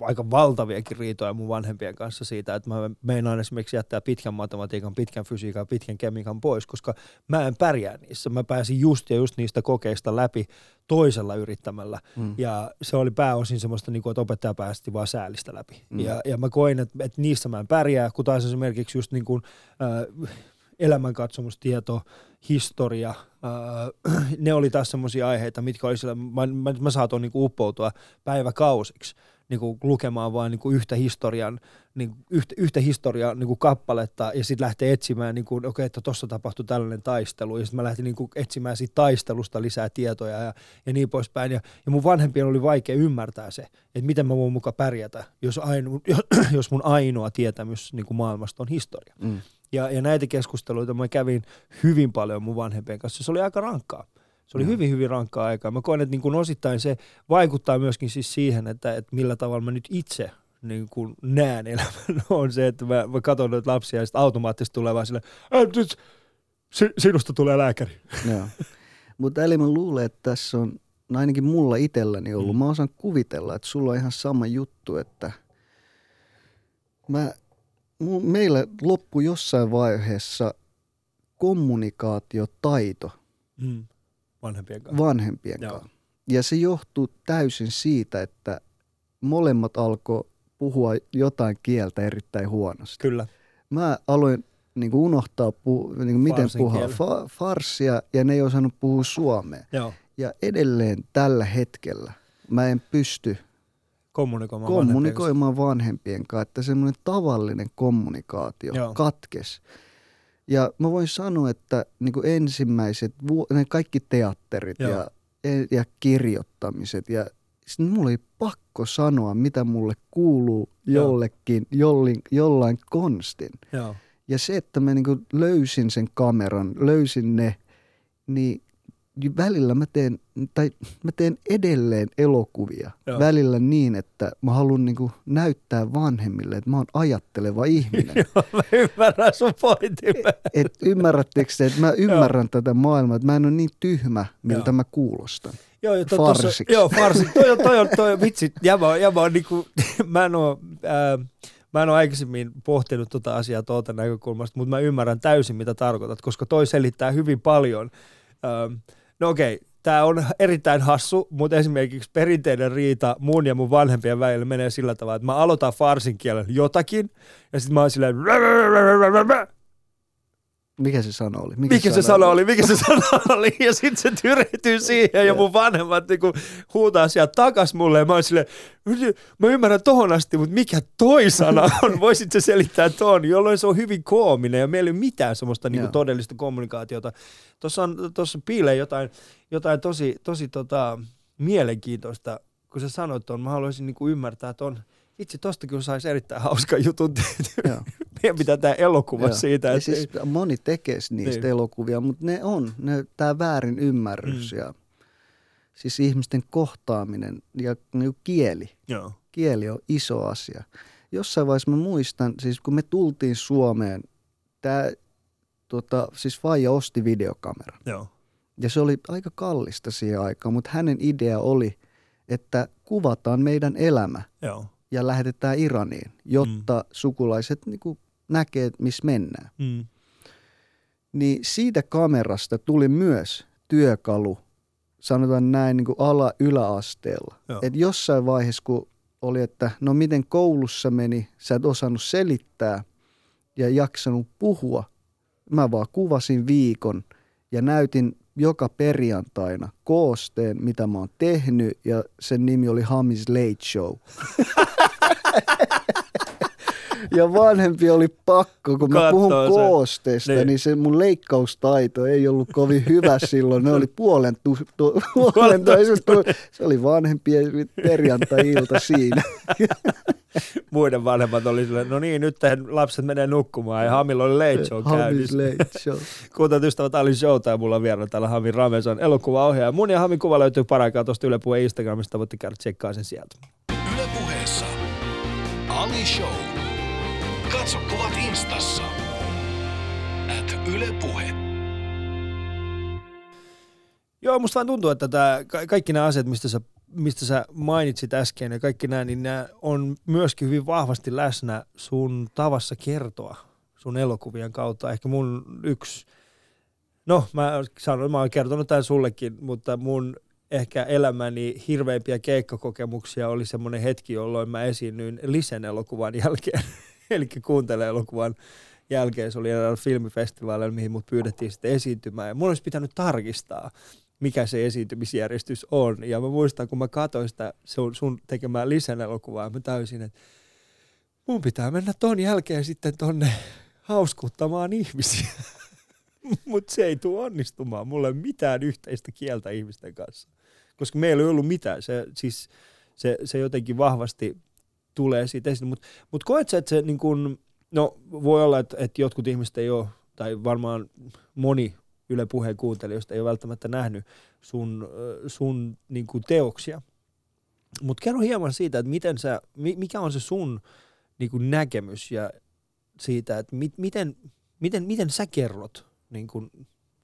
aika valtaviakin riitoja mun vanhempien kanssa siitä, että mä meinaan esimerkiksi jättää pitkän matematiikan, pitkän fysiikan, pitkän kemiikan pois, koska mä en pärjää niissä. Mä pääsin just ja just niistä kokeista läpi toisella yrittämällä. Mm. Ja se oli pääosin semmoista, niin kuin, että opettaja päästi vaan säälistä läpi. Mm. Ja, ja mä koin, että, että niissä mä en pärjää, kun taas esimerkiksi just niin kuin, äh, elämänkatsomustieto, historia, äh, ne oli taas semmoisia aiheita, mitkä oli sillä, mä, mä, mä saatoin niin uppoutua päiväkausiksi niin kuin lukemaan vain niin yhtä historian, niin yhtä, yhtä historian niin kuin kappaletta ja sitten lähtee etsimään, niin kuin, okei, että tuossa tapahtui tällainen taistelu ja sitten mä lähtin niin kuin etsimään siitä taistelusta lisää tietoja ja, ja niin poispäin. Ja, ja mun vanhempien oli vaikea ymmärtää se, että miten mä voin muka pärjätä, jos, ainu, jos mun ainoa tietämys niin kuin maailmasta on historia. Mm. Ja, ja näitä keskusteluita mä kävin hyvin paljon mun vanhempien kanssa. Se oli aika rankkaa. Se oli Joo. hyvin, hyvin rankkaa aikaa. Mä koen, että niin kuin osittain se vaikuttaa myöskin siis siihen, että, että millä tavalla mä nyt itse niin kuin näen elämän, on se, että mä, mä katson noita lapsia ja sitten automaattisesti tulee vaan silleen, "Ää, nyt si- sinusta tulee lääkäri. Joo. Mutta eli mä luulen, että tässä on no ainakin mulla itselläni ollut. Mm. Mä osaan kuvitella, että sulla on ihan sama juttu, että mä, meillä loppui jossain vaiheessa kommunikaatiotaito Mm. Vanhempien kanssa. vanhempien kanssa. Ja se johtuu täysin siitä, että molemmat alkoi puhua jotain kieltä erittäin huonosti. Kyllä. Mä aloin niin kuin unohtaa, puhu, niin kuin miten puhua fa- farsia ja ne ei osannut puhua suomea. Joo. Ja edelleen tällä hetkellä mä en pysty Kommunikoimaan kommunikoimaan vanhempien kanssa, että semmoinen tavallinen kommunikaatio Joo. Katkes. Ja mä voin sanoa, että niin kuin ensimmäiset, ne kaikki teatterit Joo. ja, ja kirjoittamiset ja sitten mulla oli pakko sanoa, mitä mulle kuuluu jollekin, jollin, jollain konstin. Joo. Ja se, että mä niin löysin sen kameran, löysin ne, niin välillä mä teen, tai mä teen edelleen elokuvia. Joo. Välillä niin, että mä haluan niin näyttää vanhemmille, että mä oon ajatteleva ihminen. Joo, mä ymmärrän sun pointin. et ymmärrättekö te, että mä ymmärrän tätä maailmaa, että mä en ole niin tyhmä, miltä Joo. mä kuulostan. Joo, jo, to, tossa, Farsiksi. joo, farsi. Toi, on- toi, on, toi, vitsi, jäbä, on- jäbä on niinku, mä en oo, ää, mä en ole aikaisemmin pohtinut tota asiaa tuolta näkökulmasta, mutta mä ymmärrän täysin, mitä tarkoitat, koska toi selittää hyvin paljon. Ähm, no okei, tämä on erittäin hassu, mutta esimerkiksi perinteinen riita mun ja mun vanhempien välillä menee sillä tavalla, että mä aloitan farsin kielen jotakin, ja sitten mä oon silleen, Mikä se sana oli? mikä se sana oli, mikä se sana oli, ja sitten se tyrehtyy siihen, ja mun vanhemmat niinku huutaa sieltä takas mulle, ja mä oon silleen, mä ymmärrän tohon asti, mutta mikä toi sana on, voisit se selittää ton, jolloin se on hyvin koominen, ja meillä ei ole mitään semmoista niinku Joo. todellista kommunikaatiota. Tuossa on, tuossa piilee jotain, jotain tosi, tosi tota, mielenkiintoista kun sä sanoit ton, mä haluaisin niinku ymmärtää, että on, itse tosta kyllä saisi erittäin hauska jutun tehty. Meidän pitää tehdä elokuva Joo. siitä. Ja Että siis moni tekee niistä Niin. elokuvia, mutta ne on, ne, tämä väärin ymmärrys Mm. ja siis ihmisten kohtaaminen ja niin kieli. Joo. Kieli on iso asia. Jossain vaiheessa mä muistan, siis kun me tultiin Suomeen, tämä tota, siis Faija osti videokameran. Joo. Ja se oli aika kallista siihen aikaan, mutta hänen idea oli, että kuvataan meidän elämä Joo. ja lähetetään Iraniin, jotta mm. sukulaiset niin kuin, näkee, missä mennään. Mm. Niin siitä kamerasta tuli myös työkalu, sanotaan näin, niin kuin ala-yläasteella. Joo. Et jossain vaiheessa, kun oli, että no miten koulussa meni, sä et osannut selittää ja jaksanut puhua. Mä vaan kuvasin viikon ja näytin joka perjantaina koosteen, mitä mä oon tehnyt ja sen nimi oli Hamis Late Show. ja vanhempi oli pakko, kun mä puhun sen. koosteesta, Niin. niin. se mun leikkaustaito ei ollut kovin hyvä silloin. Ne oli puolen, tu, tu, puolen toisen tu, Se oli vanhempien perjantai-ilta siinä. Muiden vanhemmat oli silleen, no niin, nyt lapset menee nukkumaan ja Hamilla oli late show Hamis käynnissä. Late Show. Kuuntelut ystävät, Ali Showta ja mulla on vielä täällä Hami Rameson elokuvaohjaaja. Mun ja Hamin kuva löytyy paraikaa tuosta Yle Puheen Instagramista, voitte käydä tsekkaa sen sieltä. Yle puheessa. Ali Show. Katso kuvat instassa. At Yle Puhe. Joo, musta vaan tuntuu, että ka- kaikki nämä asiat, mistä sä, mistä sä mainitsit äsken ja kaikki nämä, niin nämä on myöskin hyvin vahvasti läsnä sun tavassa kertoa sun elokuvien kautta. Ehkä mun yksi, no mä sanoin, mä oon kertonut tämän sullekin, mutta mun ehkä elämäni hirveimpiä keikkakokemuksia oli semmoinen hetki, jolloin mä esiinnyin Lisen elokuvan jälkeen. Eli kuuntele elokuvan jälkeen. Se oli eräällä filmifestivaalilla, mihin mut pyydettiin sitten esiintymään. Ja mun olisi pitänyt tarkistaa, mikä se esiintymisjärjestys on. Ja mä muistan, kun mä katsoin sitä sun, sun tekemään Lisen elokuvaa, mä täysin, että mun pitää mennä ton jälkeen sitten tonne hauskuttamaan ihmisiä. Mutta se ei tule onnistumaan. Mulla ei ole mitään yhteistä kieltä ihmisten kanssa. Koska meillä ei ollut mitään. Se, siis, se, se jotenkin vahvasti tulee siitä esiin. Mutta mut koet sä, että se niin kun, no voi olla, että, että jotkut ihmiset ei ole, tai varmaan moni Yle Puheen kuuntelijoista ei ole välttämättä nähnyt sun, sun niin teoksia. Mutta kerro hieman siitä, että miten sä, mi- mikä on se sun niin kuin näkemys ja siitä, että mit, miten, miten, miten sä kerrot, niin kun,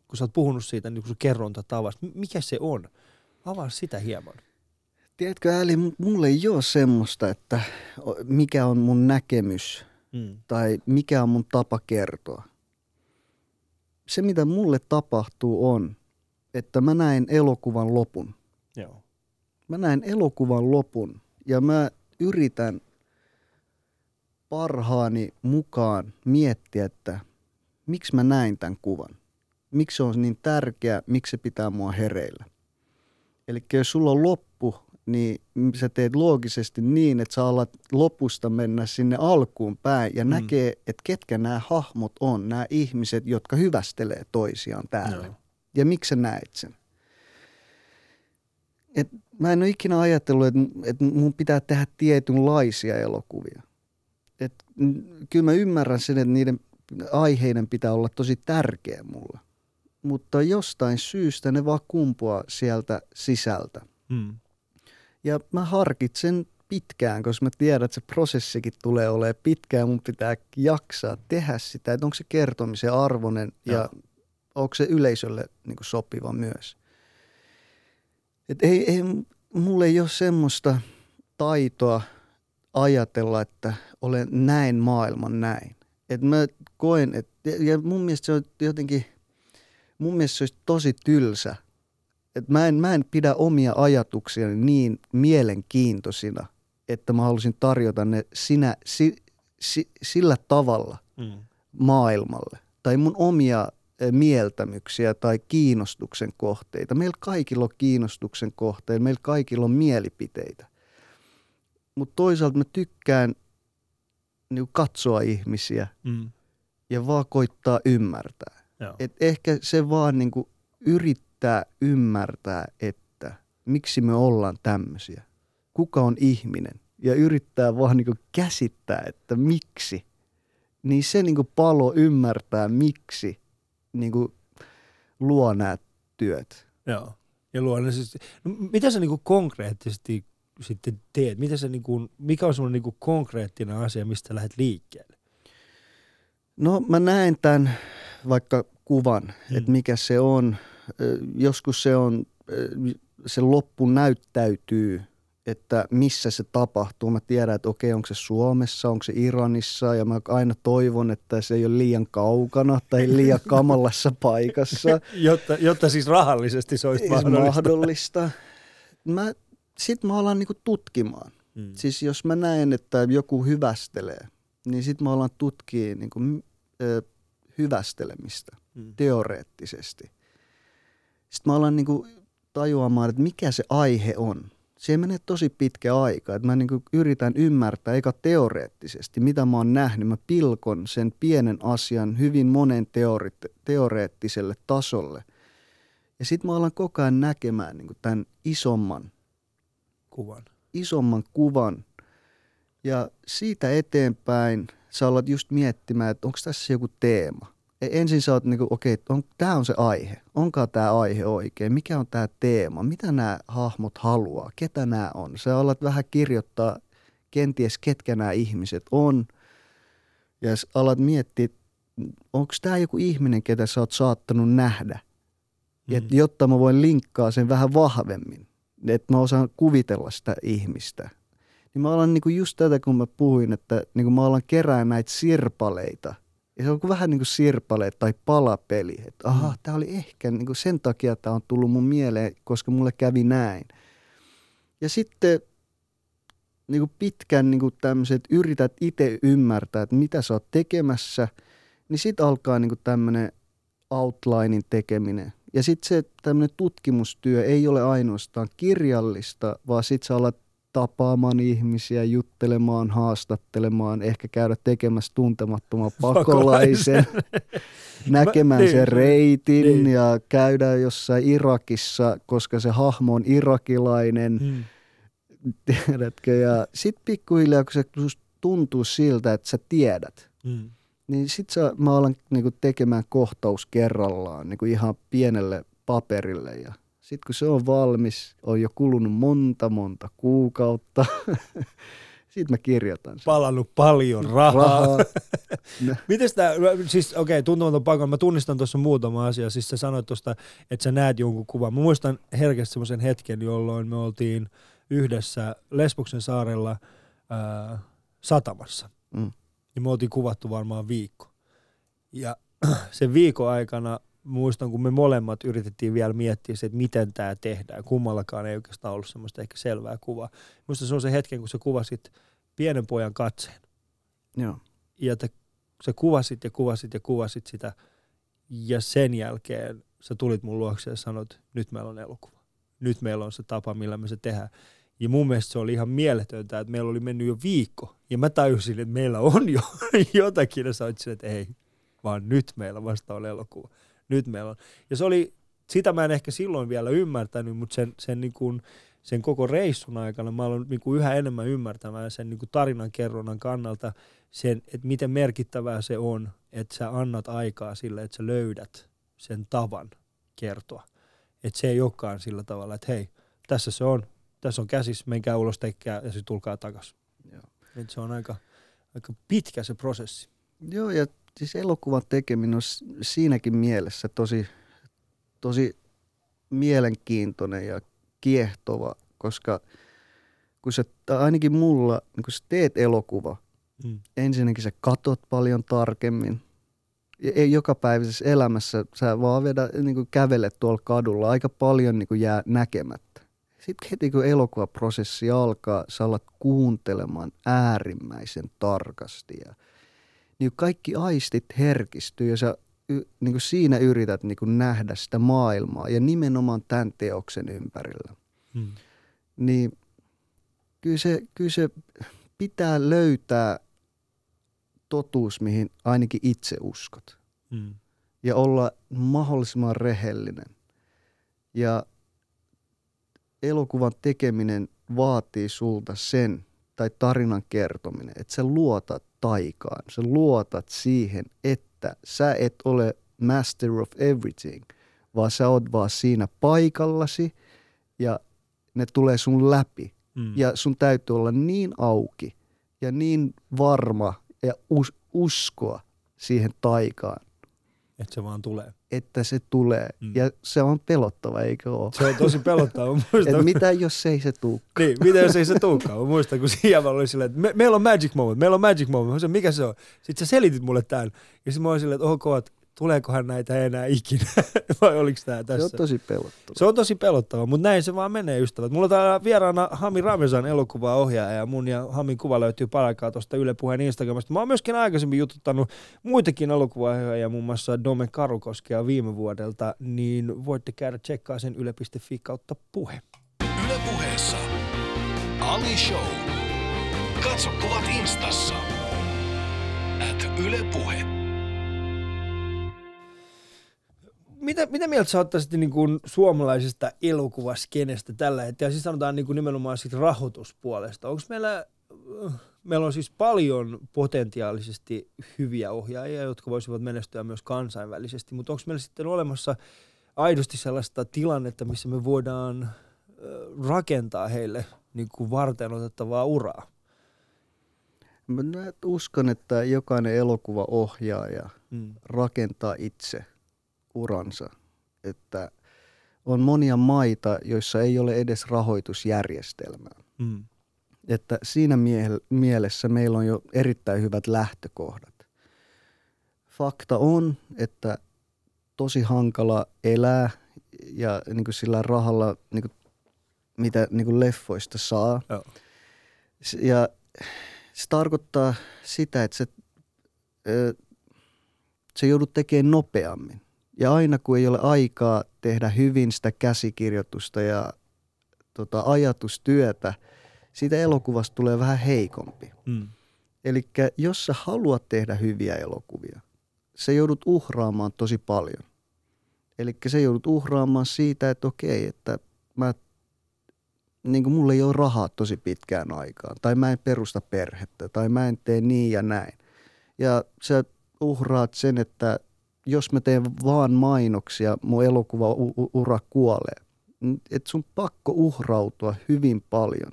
kun sä oot puhunut siitä niin kun sun kerrontatavasta, mikä se on? Avaa sitä hieman. Tiedätkö Äli, m- mulla ei ole semmoista, että mikä on mun näkemys Mm. tai mikä on mun tapa kertoa. Se, mitä mulle tapahtuu on, että mä näin elokuvan lopun. Joo. Mä näin elokuvan lopun ja mä yritän parhaani mukaan miettiä, että miksi mä näin tämän kuvan. Miksi se on niin tärkeä, miksi se pitää mua hereillä. Eli jos sulla on loppu, niin sä teet loogisesti niin, että sä alat lopusta mennä sinne alkuun päin ja Mm. näkee, että ketkä nämä hahmot on, nämä ihmiset, jotka hyvästelee toisiaan täällä. Joo. Ja miksi sä näet sen? Et mä en ole ikinä ajatellut, että, että mun pitää tehdä tietynlaisia elokuvia. Et, kyllä mä ymmärrän sen, että niiden aiheiden pitää olla tosi tärkeä mulle. Mutta jostain syystä ne vaan kumpuaa sieltä sisältä. Mm. Ja mä harkitsen pitkään, koska mä tiedän, että se prosessikin tulee olemaan pitkään. Mun pitää jaksaa tehdä sitä, että onko se kertomisen arvoinen Joo. ja onko se yleisölle niin kuin sopiva myös. Et ei, ei, mulla ei ole semmoista taitoa ajatella, että olen näin maailman näin. Et mä koen, että, ja mun mielestä se on jotenkin, mun mielestä se olisi tosi tylsä. Et mä, en, mä en pidä omia ajatuksiani niin mielenkiintoisina, että mä haluaisin tarjota ne sinä, si, si, sillä tavalla Mm. maailmalle. Tai mun omia eh, mieltämyksiä tai kiinnostuksen kohteita. Meillä kaikilla on kiinnostuksen kohteita, meillä kaikilla on mielipiteitä. Mutta toisaalta mä tykkään niin katsoa ihmisiä Mm. ja vaan koittaa ymmärtää. Joo. Et ehkä se vaan niin yrittää ymmärtää, että miksi me ollaan tämmöisiä. kuka on ihminen ja yrittää vaan niin käsittää, että miksi, niin se niin palo ymmärtää, miksi niin luo nämä työt. Joo. Ja luo ne siis, no, mitä sä niin konkreettisesti sitten teet? Mitä sä niin kuin, mikä on semmoinen niin konkreettinen asia, mistä lähdet liikkeelle? No mä näen tämän vaikka kuvan, hmm. että mikä se on. Joskus se on, se loppu näyttäytyy, että missä se tapahtuu. Mä tiedän, että okei, onko se Suomessa, onko se Iranissa ja mä aina toivon, että se ei ole liian kaukana tai liian kamalassa paikassa. jotta, jotta siis rahallisesti se olisi mahdollista. mahdollista. Mä, Sitten mä alan niinku tutkimaan. Hmm. Siis jos mä näen, että joku hyvästelee, niin sitten mä alan tutkia niinku, ö, hyvästelemistä hmm. teoreettisesti. Sitten mä alan niinku tajuamaan, että mikä se aihe on. Se menee tosi pitkä aika, että mä niinku yritän ymmärtää eikä teoreettisesti, mitä mä oon nähnyt. Mä pilkon sen pienen asian hyvin monen teori- teoreettiselle tasolle. Ja sitten mä alan koko ajan näkemään niinku tämän isomman kuvan. Isomman kuvan. Ja siitä eteenpäin sä alat just miettimään, että onko tässä joku teema. E, ensin sä oot niinku, okei, okay, on, tämä on se aihe. Onko tämä aihe oikein? Mikä on tämä teema? Mitä nämä hahmot haluaa? Ketä nämä on? Sä alat vähän kirjoittaa kenties ketkä nämä ihmiset on. Ja alat miettiä, onko tämä joku ihminen, ketä sä oot saattanut nähdä. Mm. Et, jotta mä voin linkkaa sen vähän vahvemmin. Että mä osaan kuvitella sitä ihmistä. Niin mä alan niinku just tätä, kun mä puhuin, että niinku mä alan kerää näitä sirpaleita – ja se on kuin vähän niin kuin sirpaleet tai palapeli. Että aha, mm. tämä oli ehkä niin kuin sen takia tämä on tullut mun mieleen, koska mulle kävi näin. Ja sitten niin kuin pitkän niin kuin tämmöiset, yrität itse ymmärtää, että mitä sä oot tekemässä, niin sitten alkaa niin kuin tämmöinen outlinein tekeminen. Ja sitten se tämmöinen tutkimustyö ei ole ainoastaan kirjallista, vaan sitten sä alat tapaamaan ihmisiä, juttelemaan, haastattelemaan, ehkä käydä tekemässä tuntemattoman pakolaisen, näkemään Mä, sen niin, reitin niin. ja käydä jossain Irakissa, koska se hahmo on irakilainen, hmm. tiedätkö, ja sitten pikkuhiljaa, kun se tuntuu siltä, että sä tiedät, hmm. niin sitten mä alan niinku tekemään kohtaus kerrallaan niinku ihan pienelle paperille ja – sitten kun se on valmis, on jo kulunut monta monta kuukautta. Sitten mä kirjoitan sen. Palannut paljon rahaa. rahaa. Miten tämä, siis okei, okay, tuntematon paikka, mä tunnistan tuossa muutama asia. Siis sä sanoit tuosta, että sä näet jonkun kuvan. Mä muistan herkästi semmoisen hetken, jolloin me oltiin yhdessä Lesboksen saarella ää, satamassa. Mm. Ja me oltiin kuvattu varmaan viikko. Ja sen viikon aikana muistan, kun me molemmat yritettiin vielä miettiä se, että miten tämä tehdään. Kummallakaan ei oikeastaan ollut semmoista ehkä selvää kuvaa. Muista se on se hetken, kun sä kuvasit pienen pojan katseen. Joo. Ja te, sä kuvasit ja kuvasit ja kuvasit sitä. Ja sen jälkeen sä tulit mun luokse ja sanoit, nyt meillä on elokuva. Nyt meillä on se tapa, millä me se tehdään. Ja mun mielestä se oli ihan mieletöntä, että meillä oli mennyt jo viikko. Ja mä tajusin, että meillä on jo jotakin. Ja sä että ei, vaan nyt meillä vasta on elokuva nyt meillä on. Ja se oli, sitä mä en ehkä silloin vielä ymmärtänyt, mutta sen, sen, niin kuin, sen koko reissun aikana mä olen niin kuin yhä enemmän ymmärtämään sen niin kuin tarinan kerronnan kannalta sen, että miten merkittävää se on, että sä annat aikaa sille, että sä löydät sen tavan kertoa. Että se ei olekaan sillä tavalla, että hei, tässä se on, tässä on käsis, menkää ulos tekkää ja sitten tulkaa takaisin. Että se on aika, aika pitkä se prosessi. Joo, ja siis elokuvan tekeminen on siinäkin mielessä tosi, tosi mielenkiintoinen ja kiehtova, koska kun sä, ainakin mulla, niin kun sä teet elokuva, mm. ensinnäkin sä katot paljon tarkemmin. Ei jokapäiväisessä elämässä sä vaan vedä, niin kuin kävelet tuolla kadulla, aika paljon niin kuin jää näkemättä. Sitten heti kun elokuvaprosessi alkaa, sä alat kuuntelemaan äärimmäisen tarkasti ja – niin kaikki aistit herkistyy ja sä niin kuin siinä yrität niin kuin nähdä sitä maailmaa ja nimenomaan tämän teoksen ympärillä. Hmm. Niin kyllä se, kyllä se pitää löytää totuus, mihin ainakin itse uskot. Hmm. Ja olla mahdollisimman rehellinen. Ja elokuvan tekeminen vaatii sulta sen, tai tarinan kertominen, että sä luotat taikaan, sä luotat siihen, että sä et ole master of everything, vaan sä oot vaan siinä paikallasi ja ne tulee sun läpi. Mm. Ja sun täytyy olla niin auki ja niin varma ja us- uskoa siihen taikaan, Että se vaan tulee. että se tulee. Mm. Ja se on pelottava, eikö ole? Se on tosi pelottava. Muistan, Et mitä jos ei se tuu? Niin, mitä jos ei se tulekaan? Mä muistan, kun siellä oli silleen, että me, meillä on magic moment, meillä on magic moment. Mä sanoin, mikä se on? Sitten sä selitit mulle tämän. Ja sitten mä olin silleen, että ok, että tuleekohan näitä enää ikinä? Vai oliko tämä Se tässä? on tosi pelottava. Se on tosi pelottava, mutta näin se vaan menee, ystävät. Mulla on täällä vieraana Hami Ramesan elokuvaohjaaja ja mun ja Hamin kuva löytyy paraikaa tuosta Yle Puheen Instagramista. Mä oon myöskin aikaisemmin jututtanut muitakin elokuvaohjaajia, muun muassa Dome Karukoskea viime vuodelta, niin voitte käydä tsekkaa sen yle.fi kautta puhe. Yle puheessa Ali Show. Katso kuvat instassa. At Yle Puhe. Mitä, mitä mieltä sä ottaisit niin kuin suomalaisesta elokuvaskenestä tällä hetkellä? Siis sanotaan niin kuin nimenomaan siitä rahoituspuolesta. Onko meillä, äh, meillä on siis paljon potentiaalisesti hyviä ohjaajia, jotka voisivat menestyä myös kansainvälisesti, mutta onko meillä sitten olemassa aidosti sellaista tilannetta, missä me voidaan äh, rakentaa heille niin kuin varten otettavaa uraa? Mä uskon, että jokainen elokuvaohjaaja Mm. rakentaa itse uransa. Että on monia maita, joissa ei ole edes rahoitusjärjestelmää. Mm. Että siinä mie- mielessä meillä on jo erittäin hyvät lähtökohdat. Fakta on, että tosi hankala elää ja niin kuin sillä rahalla, niin kuin, mitä niin kuin leffoista saa. Joo. S- Ja se tarkoittaa sitä, että se, se joudut tekemään nopeammin. Ja aina kun ei ole aikaa tehdä hyvin sitä käsikirjoitusta ja tota, ajatustyötä, siitä elokuvasta tulee vähän heikompi. Mm. Eli jos sä haluat tehdä hyviä elokuvia, se joudut uhraamaan tosi paljon. Eli se joudut uhraamaan siitä, että okei, että mä, niin kuin mulla ei ole rahaa tosi pitkään aikaan, tai mä en perusta perhettä, tai mä en tee niin ja näin. Ja sä uhraat sen, että jos mä teen vaan mainoksia, mun elokuva-ura kuolee. Että sun pakko uhrautua hyvin paljon.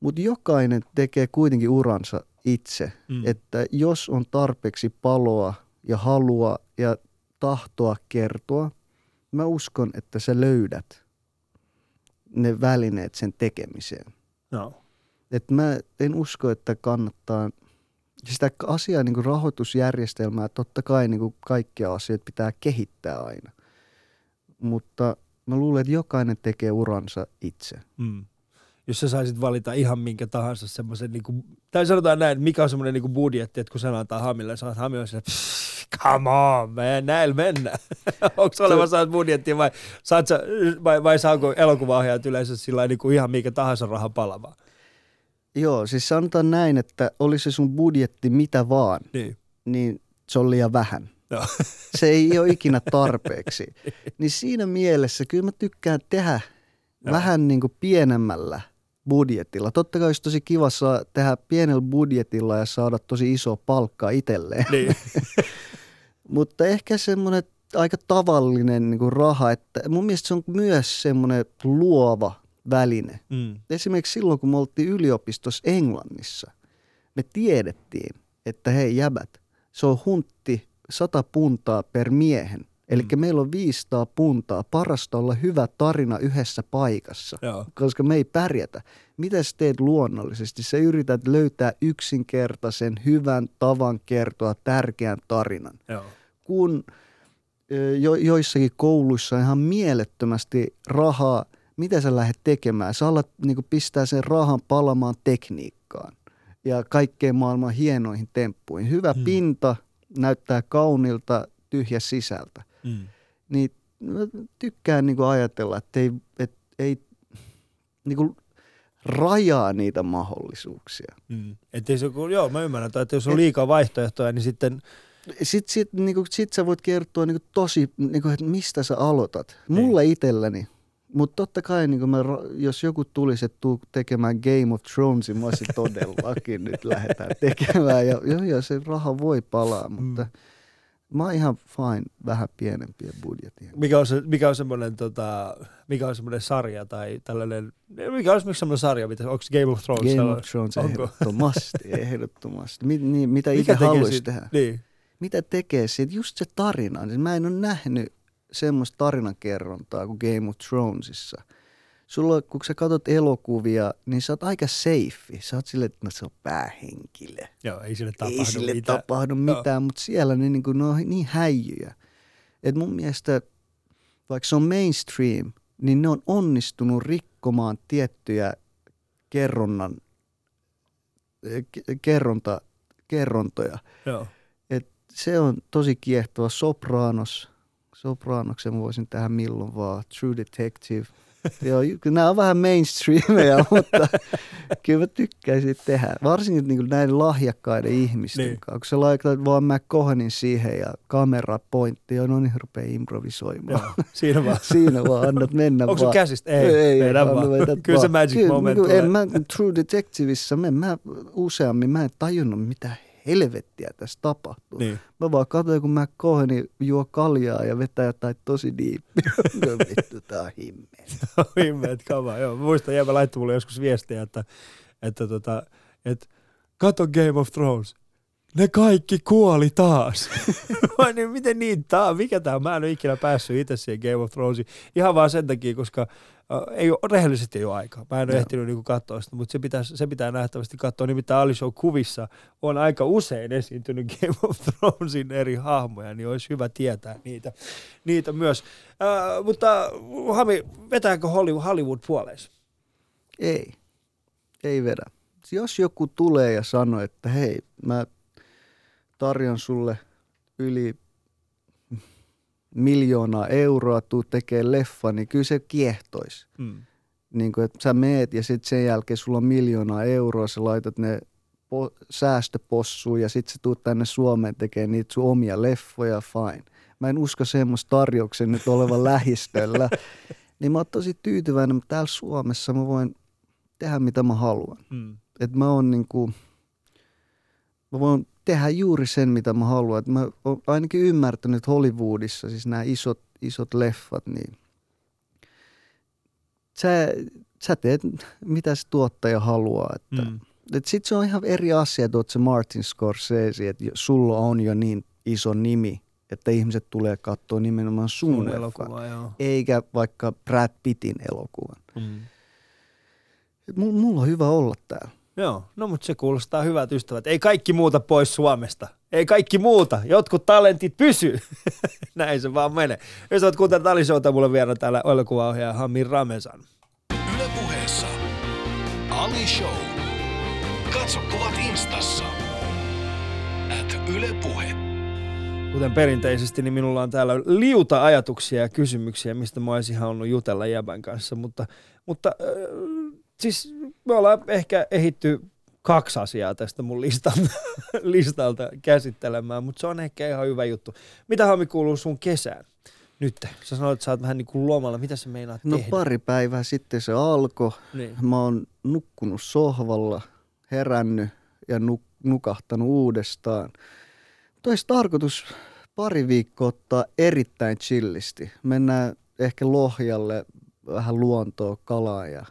Mutta jokainen tekee kuitenkin uransa itse. Mm. Että jos on tarpeeksi paloa ja halua ja tahtoa kertoa, mä uskon, että sä löydät ne välineet sen tekemiseen. No. Et mä en usko, että kannattaa sitä asiaa, niin kuin rahoitusjärjestelmää, totta kai niin kuin kaikkia asioita pitää kehittää aina. Mutta mä luulen, että jokainen tekee uransa itse. Mm. Jos sä saisit valita ihan minkä tahansa semmoisen, niin kuin, tai sanotaan näin, että mikä on semmoinen niin budjetti, että kun sä antaa Hamille, sä oot Hami on silleen, "Pff, come on, man, näillä mennään. Onko olemassa budjetti vai, saat sä, vai, vai saako elokuvaohjaajat yleensä sillä niin kuin ihan minkä tahansa rahan palamaan? Joo, siis sanotaan näin, että olisi se sun budjetti mitä vaan, Niin. niin se on liian vähän. Joo. Se ei ole ikinä tarpeeksi. Niin siinä mielessä kyllä mä tykkään tehdä Joo. vähän niin kuin pienemmällä budjetilla. Totta kai olisi tosi kiva saa tehdä pienellä budjetilla ja saada tosi iso palkkaa itselleen. niin. Mutta ehkä semmoinen aika tavallinen niin kuin raha, että mun mielestä se on myös semmoinen luova väline. Mm. Esimerkiksi silloin, kun me oltiin yliopistossa Englannissa, me tiedettiin, että hei jäbät, se on huntti 100 puntaa per miehen. Eli Mm. meillä on 500 puntaa, parasta olla hyvä tarina yhdessä paikassa, Joo. koska me ei pärjätä. Mitä sä teet luonnollisesti? Sä yrität löytää yksinkertaisen, hyvän tavan kertoa tärkeän tarinan Joo. kun jo, joissakin kouluissa on ihan mielettömästi rahaa, mitä sä lähdet tekemään? Sä alat niin pistää sen rahan palamaan tekniikkaan ja kaikkeen maailman hienoihin temppuihin. Hyvä Mm. pinta näyttää kaunilta, tyhjä sisältä. Mm. Niin mä tykkään niin ajatella, että ei, et, ei niin rajaa niitä mahdollisuuksia. Mm. Että se, kun, joo, mä ymmärrän, että jos on liikaa vaihtoehtoja, niin sitten Sitten sit, niinku, sit sä voit kertoa niinku, tosi, niinku, että mistä sä aloitat. Mulle itselläni, Mutta totta kai, niin mä, jos joku tulisi, että tuu tekemään Game of Thronesin, mä olisin todellakin nyt lähdetään tekemään. Ja, ja, ja se raha voi palaa, mutta mm. mä oon ihan fine vähän pienempiä budjetia. Mikä on, se, mikä on semmoinen tota, mikä on semmoinen sarja tai tällainen, mikä on esimerkiksi semmoinen sarja, mitä, onko Game of Thrones? Game of Thrones onko? ehdottomasti, ehdottomasti. Mi, niin, mitä itse haluaisi tehdä? Niin. Mitä tekee siitä? Just se tarina. Siis mä en ole nähnyt semmoista tarinankerrontaa kuin Game of Thronesissa. Sulla, kun sä katsot elokuvia, niin sä oot aika safe. Sä oot silleen, että no, se on päähenkilö. Joo, ei sille tapahdu ei sille mitään. tapahdu mitään, mutta siellä ne, niin kuin, ne on niin häijyjä. Et mun mielestä, vaikka se on mainstream, niin ne on onnistunut rikkomaan tiettyjä kerronnan, kerronta, kerrontoja. Joo. Et se on tosi kiehtova. Sopranos, Sopranoksen voisin tähän milloin vaan. True Detective – Joo, nämä on vähän mainstreameja, mutta kyllä mä tykkäisin tehdä. Varsinkin niin näiden lahjakkaiden ihmisten niin. kanssa. Kun sä laitat vaan McCohanin siihen ja kamera pointti, ja no niin rupeaa improvisoimaan. Joo, siinä vaan. siinä vaan, annat mennä Onko vaan. käsistä? Ei, ei, ei vaan. Kyllä se magic kyllä, moment niin En mä, True Detectiveissa, mä, mä useammin mä en tajunnut mitä helvettiä tässä tapahtuu. Niin. Mä vaan katsoin, kun mä koheni juo kaljaa ja vetää jotain tosi diippiä. Vittu, tää on himmeet. himmeet kama, joo. Mä muistan, Jäbä laittoi mulle joskus viestiä, että, että, tota, että kato Game of Thrones ne kaikki kuoli taas. niin miten niin taas? Mikä tämä? Mä en ole ikinä päässyt itse siihen Game of Thronesiin. Ihan vaan sen takia, koska äh, ei ole, rehellisesti ei ole aikaa. Mä en ole ehtinyt niinku katsoa sitä, mutta se pitää, se pitää nähtävästi katsoa. Nimittäin Ali Show kuvissa on aika usein esiintynyt Game of Thronesin eri hahmoja, niin olisi hyvä tietää niitä, niitä myös. Äh, mutta Hami, vetääkö Hollywood, Hollywood puoleissa? Ei, ei vedä. Jos joku tulee ja sanoo, että hei, mä tarjon sulle yli miljoonaa euroa, tuu tekee leffa, niin kyllä se kiehtoisi. Mm. Niin kuin, että sä meet ja sitten sen jälkeen sulla on miljoonaa euroa, sä laitat ne po- säästöpossuun ja sitten sä tuut tänne Suomeen tekemään niitä sun omia leffoja, fine. Mä en usko semmoista tarjouksen nyt olevan lähistöllä. Niin mä oon tosi tyytyväinen, mutta täällä Suomessa mä voin tehdä mitä mä haluan. Mm. Että mä oon niinku, mä voin tehdä juuri sen, mitä mä haluan. Et mä oon ainakin ymmärtänyt Hollywoodissa, siis nämä isot, isot leffat, niin sä, sä teet, mitä se tuottaja haluaa. Että, mm. et sit se on ihan eri asia, että se Martin Scorsese, että sulla on jo niin iso nimi, että ihmiset tulee katsoa nimenomaan sun, sun elokuva, joo. eikä vaikka Brad Pittin elokuvan. Mm. mulla on hyvä olla täällä. Joo, no mutta se kuulostaa hyvät ystävät. Ei kaikki muuta pois Suomesta. Ei kaikki muuta. Jotkut talentit pysyy. Näin se vaan menee. Ystävät, kuten Talisouta mulle vielä täällä elokuvaohjaaja Hamir Ramesan. Yle puheessa. Ali Show. Katso kuvat instassa. At Yle Puhe. Kuten perinteisesti, niin minulla on täällä liuta ajatuksia ja kysymyksiä, mistä mä olisin halunnut jutella Jäbän kanssa, mutta, mutta siis me ollaan ehkä ehitty kaksi asiaa tästä mun listalta, listalta käsittelemään, mutta se on ehkä ihan hyvä juttu. Mitä Hami kuuluu sun kesään? Nyt, sä sanoit, että sä oot vähän niin kuin lomalla. Mitä sä meinaat no, tehdä? No pari päivää sitten se alkoi. Niin. Mä oon nukkunut sohvalla, herännyt ja nuk- nukahtanut uudestaan. Tois tarkoitus pari viikkoa ottaa erittäin chillisti. Mennään ehkä Lohjalle vähän luontoa, kalaa ja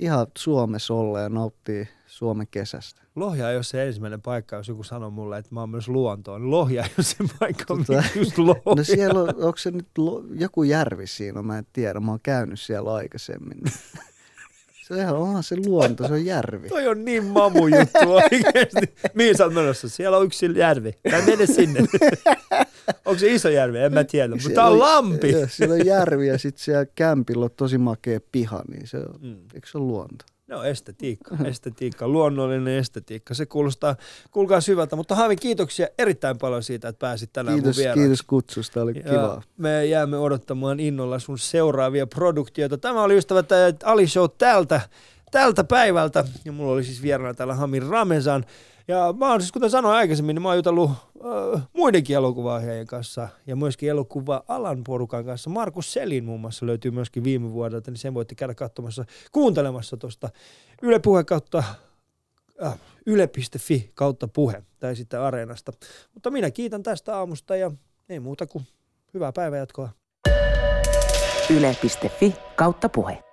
ihan Suomessa olla ja nauttii Suomen kesästä. Lohja ei ole se ensimmäinen paikka, jos joku sanoo mulle, että mä oon myös luontoon. Niin Lohja ei ole se paikka, tota, just Lohja. No siellä on, onko se nyt lo, joku järvi siinä, mä en tiedä. Mä oon käynyt siellä aikaisemmin. Sehän onhan se luonto, se on järvi. Toi on niin mamu juttu oikeesti. Mihin sä oot menossa? Siellä on yksi järvi. Tää mene sinne. Onko se iso järvi? En mä tiedä, mutta tää on lampi. Joo, siellä on järvi ja sitten siellä kämpillä on tosi makea piha, niin se on, mm. eikö se ole luonto? No estetiikka, estetiikka, luonnollinen estetiikka. Se kuulostaa, kuulkaa syvältä. Mutta Haavi, kiitoksia erittäin paljon siitä, että pääsit tänään kiitos, mun Kiitos kutsusta, oli kiva. Me jäämme odottamaan innolla sun seuraavia produktioita. Tämä oli ystävät Ali Show tältä, tältä päivältä. Ja mulla oli siis vieraana täällä Hamir Ramesan. Ja mä oon siis, kuten sanoin aikaisemmin, niin mä oon jutellut äh, muidenkin elokuva kanssa ja myöskin elokuva-alan porukan kanssa. Markus Selin muun muassa löytyy myöskin viime vuodelta, niin sen voitte käydä katsomassa, kuuntelemassa tuosta Yle Puhe kautta äh, yle.fi kautta puhe tai sitten Areenasta. Mutta minä kiitän tästä aamusta ja ei muuta kuin hyvää päivänjatkoa. Yle.fi kautta puhe.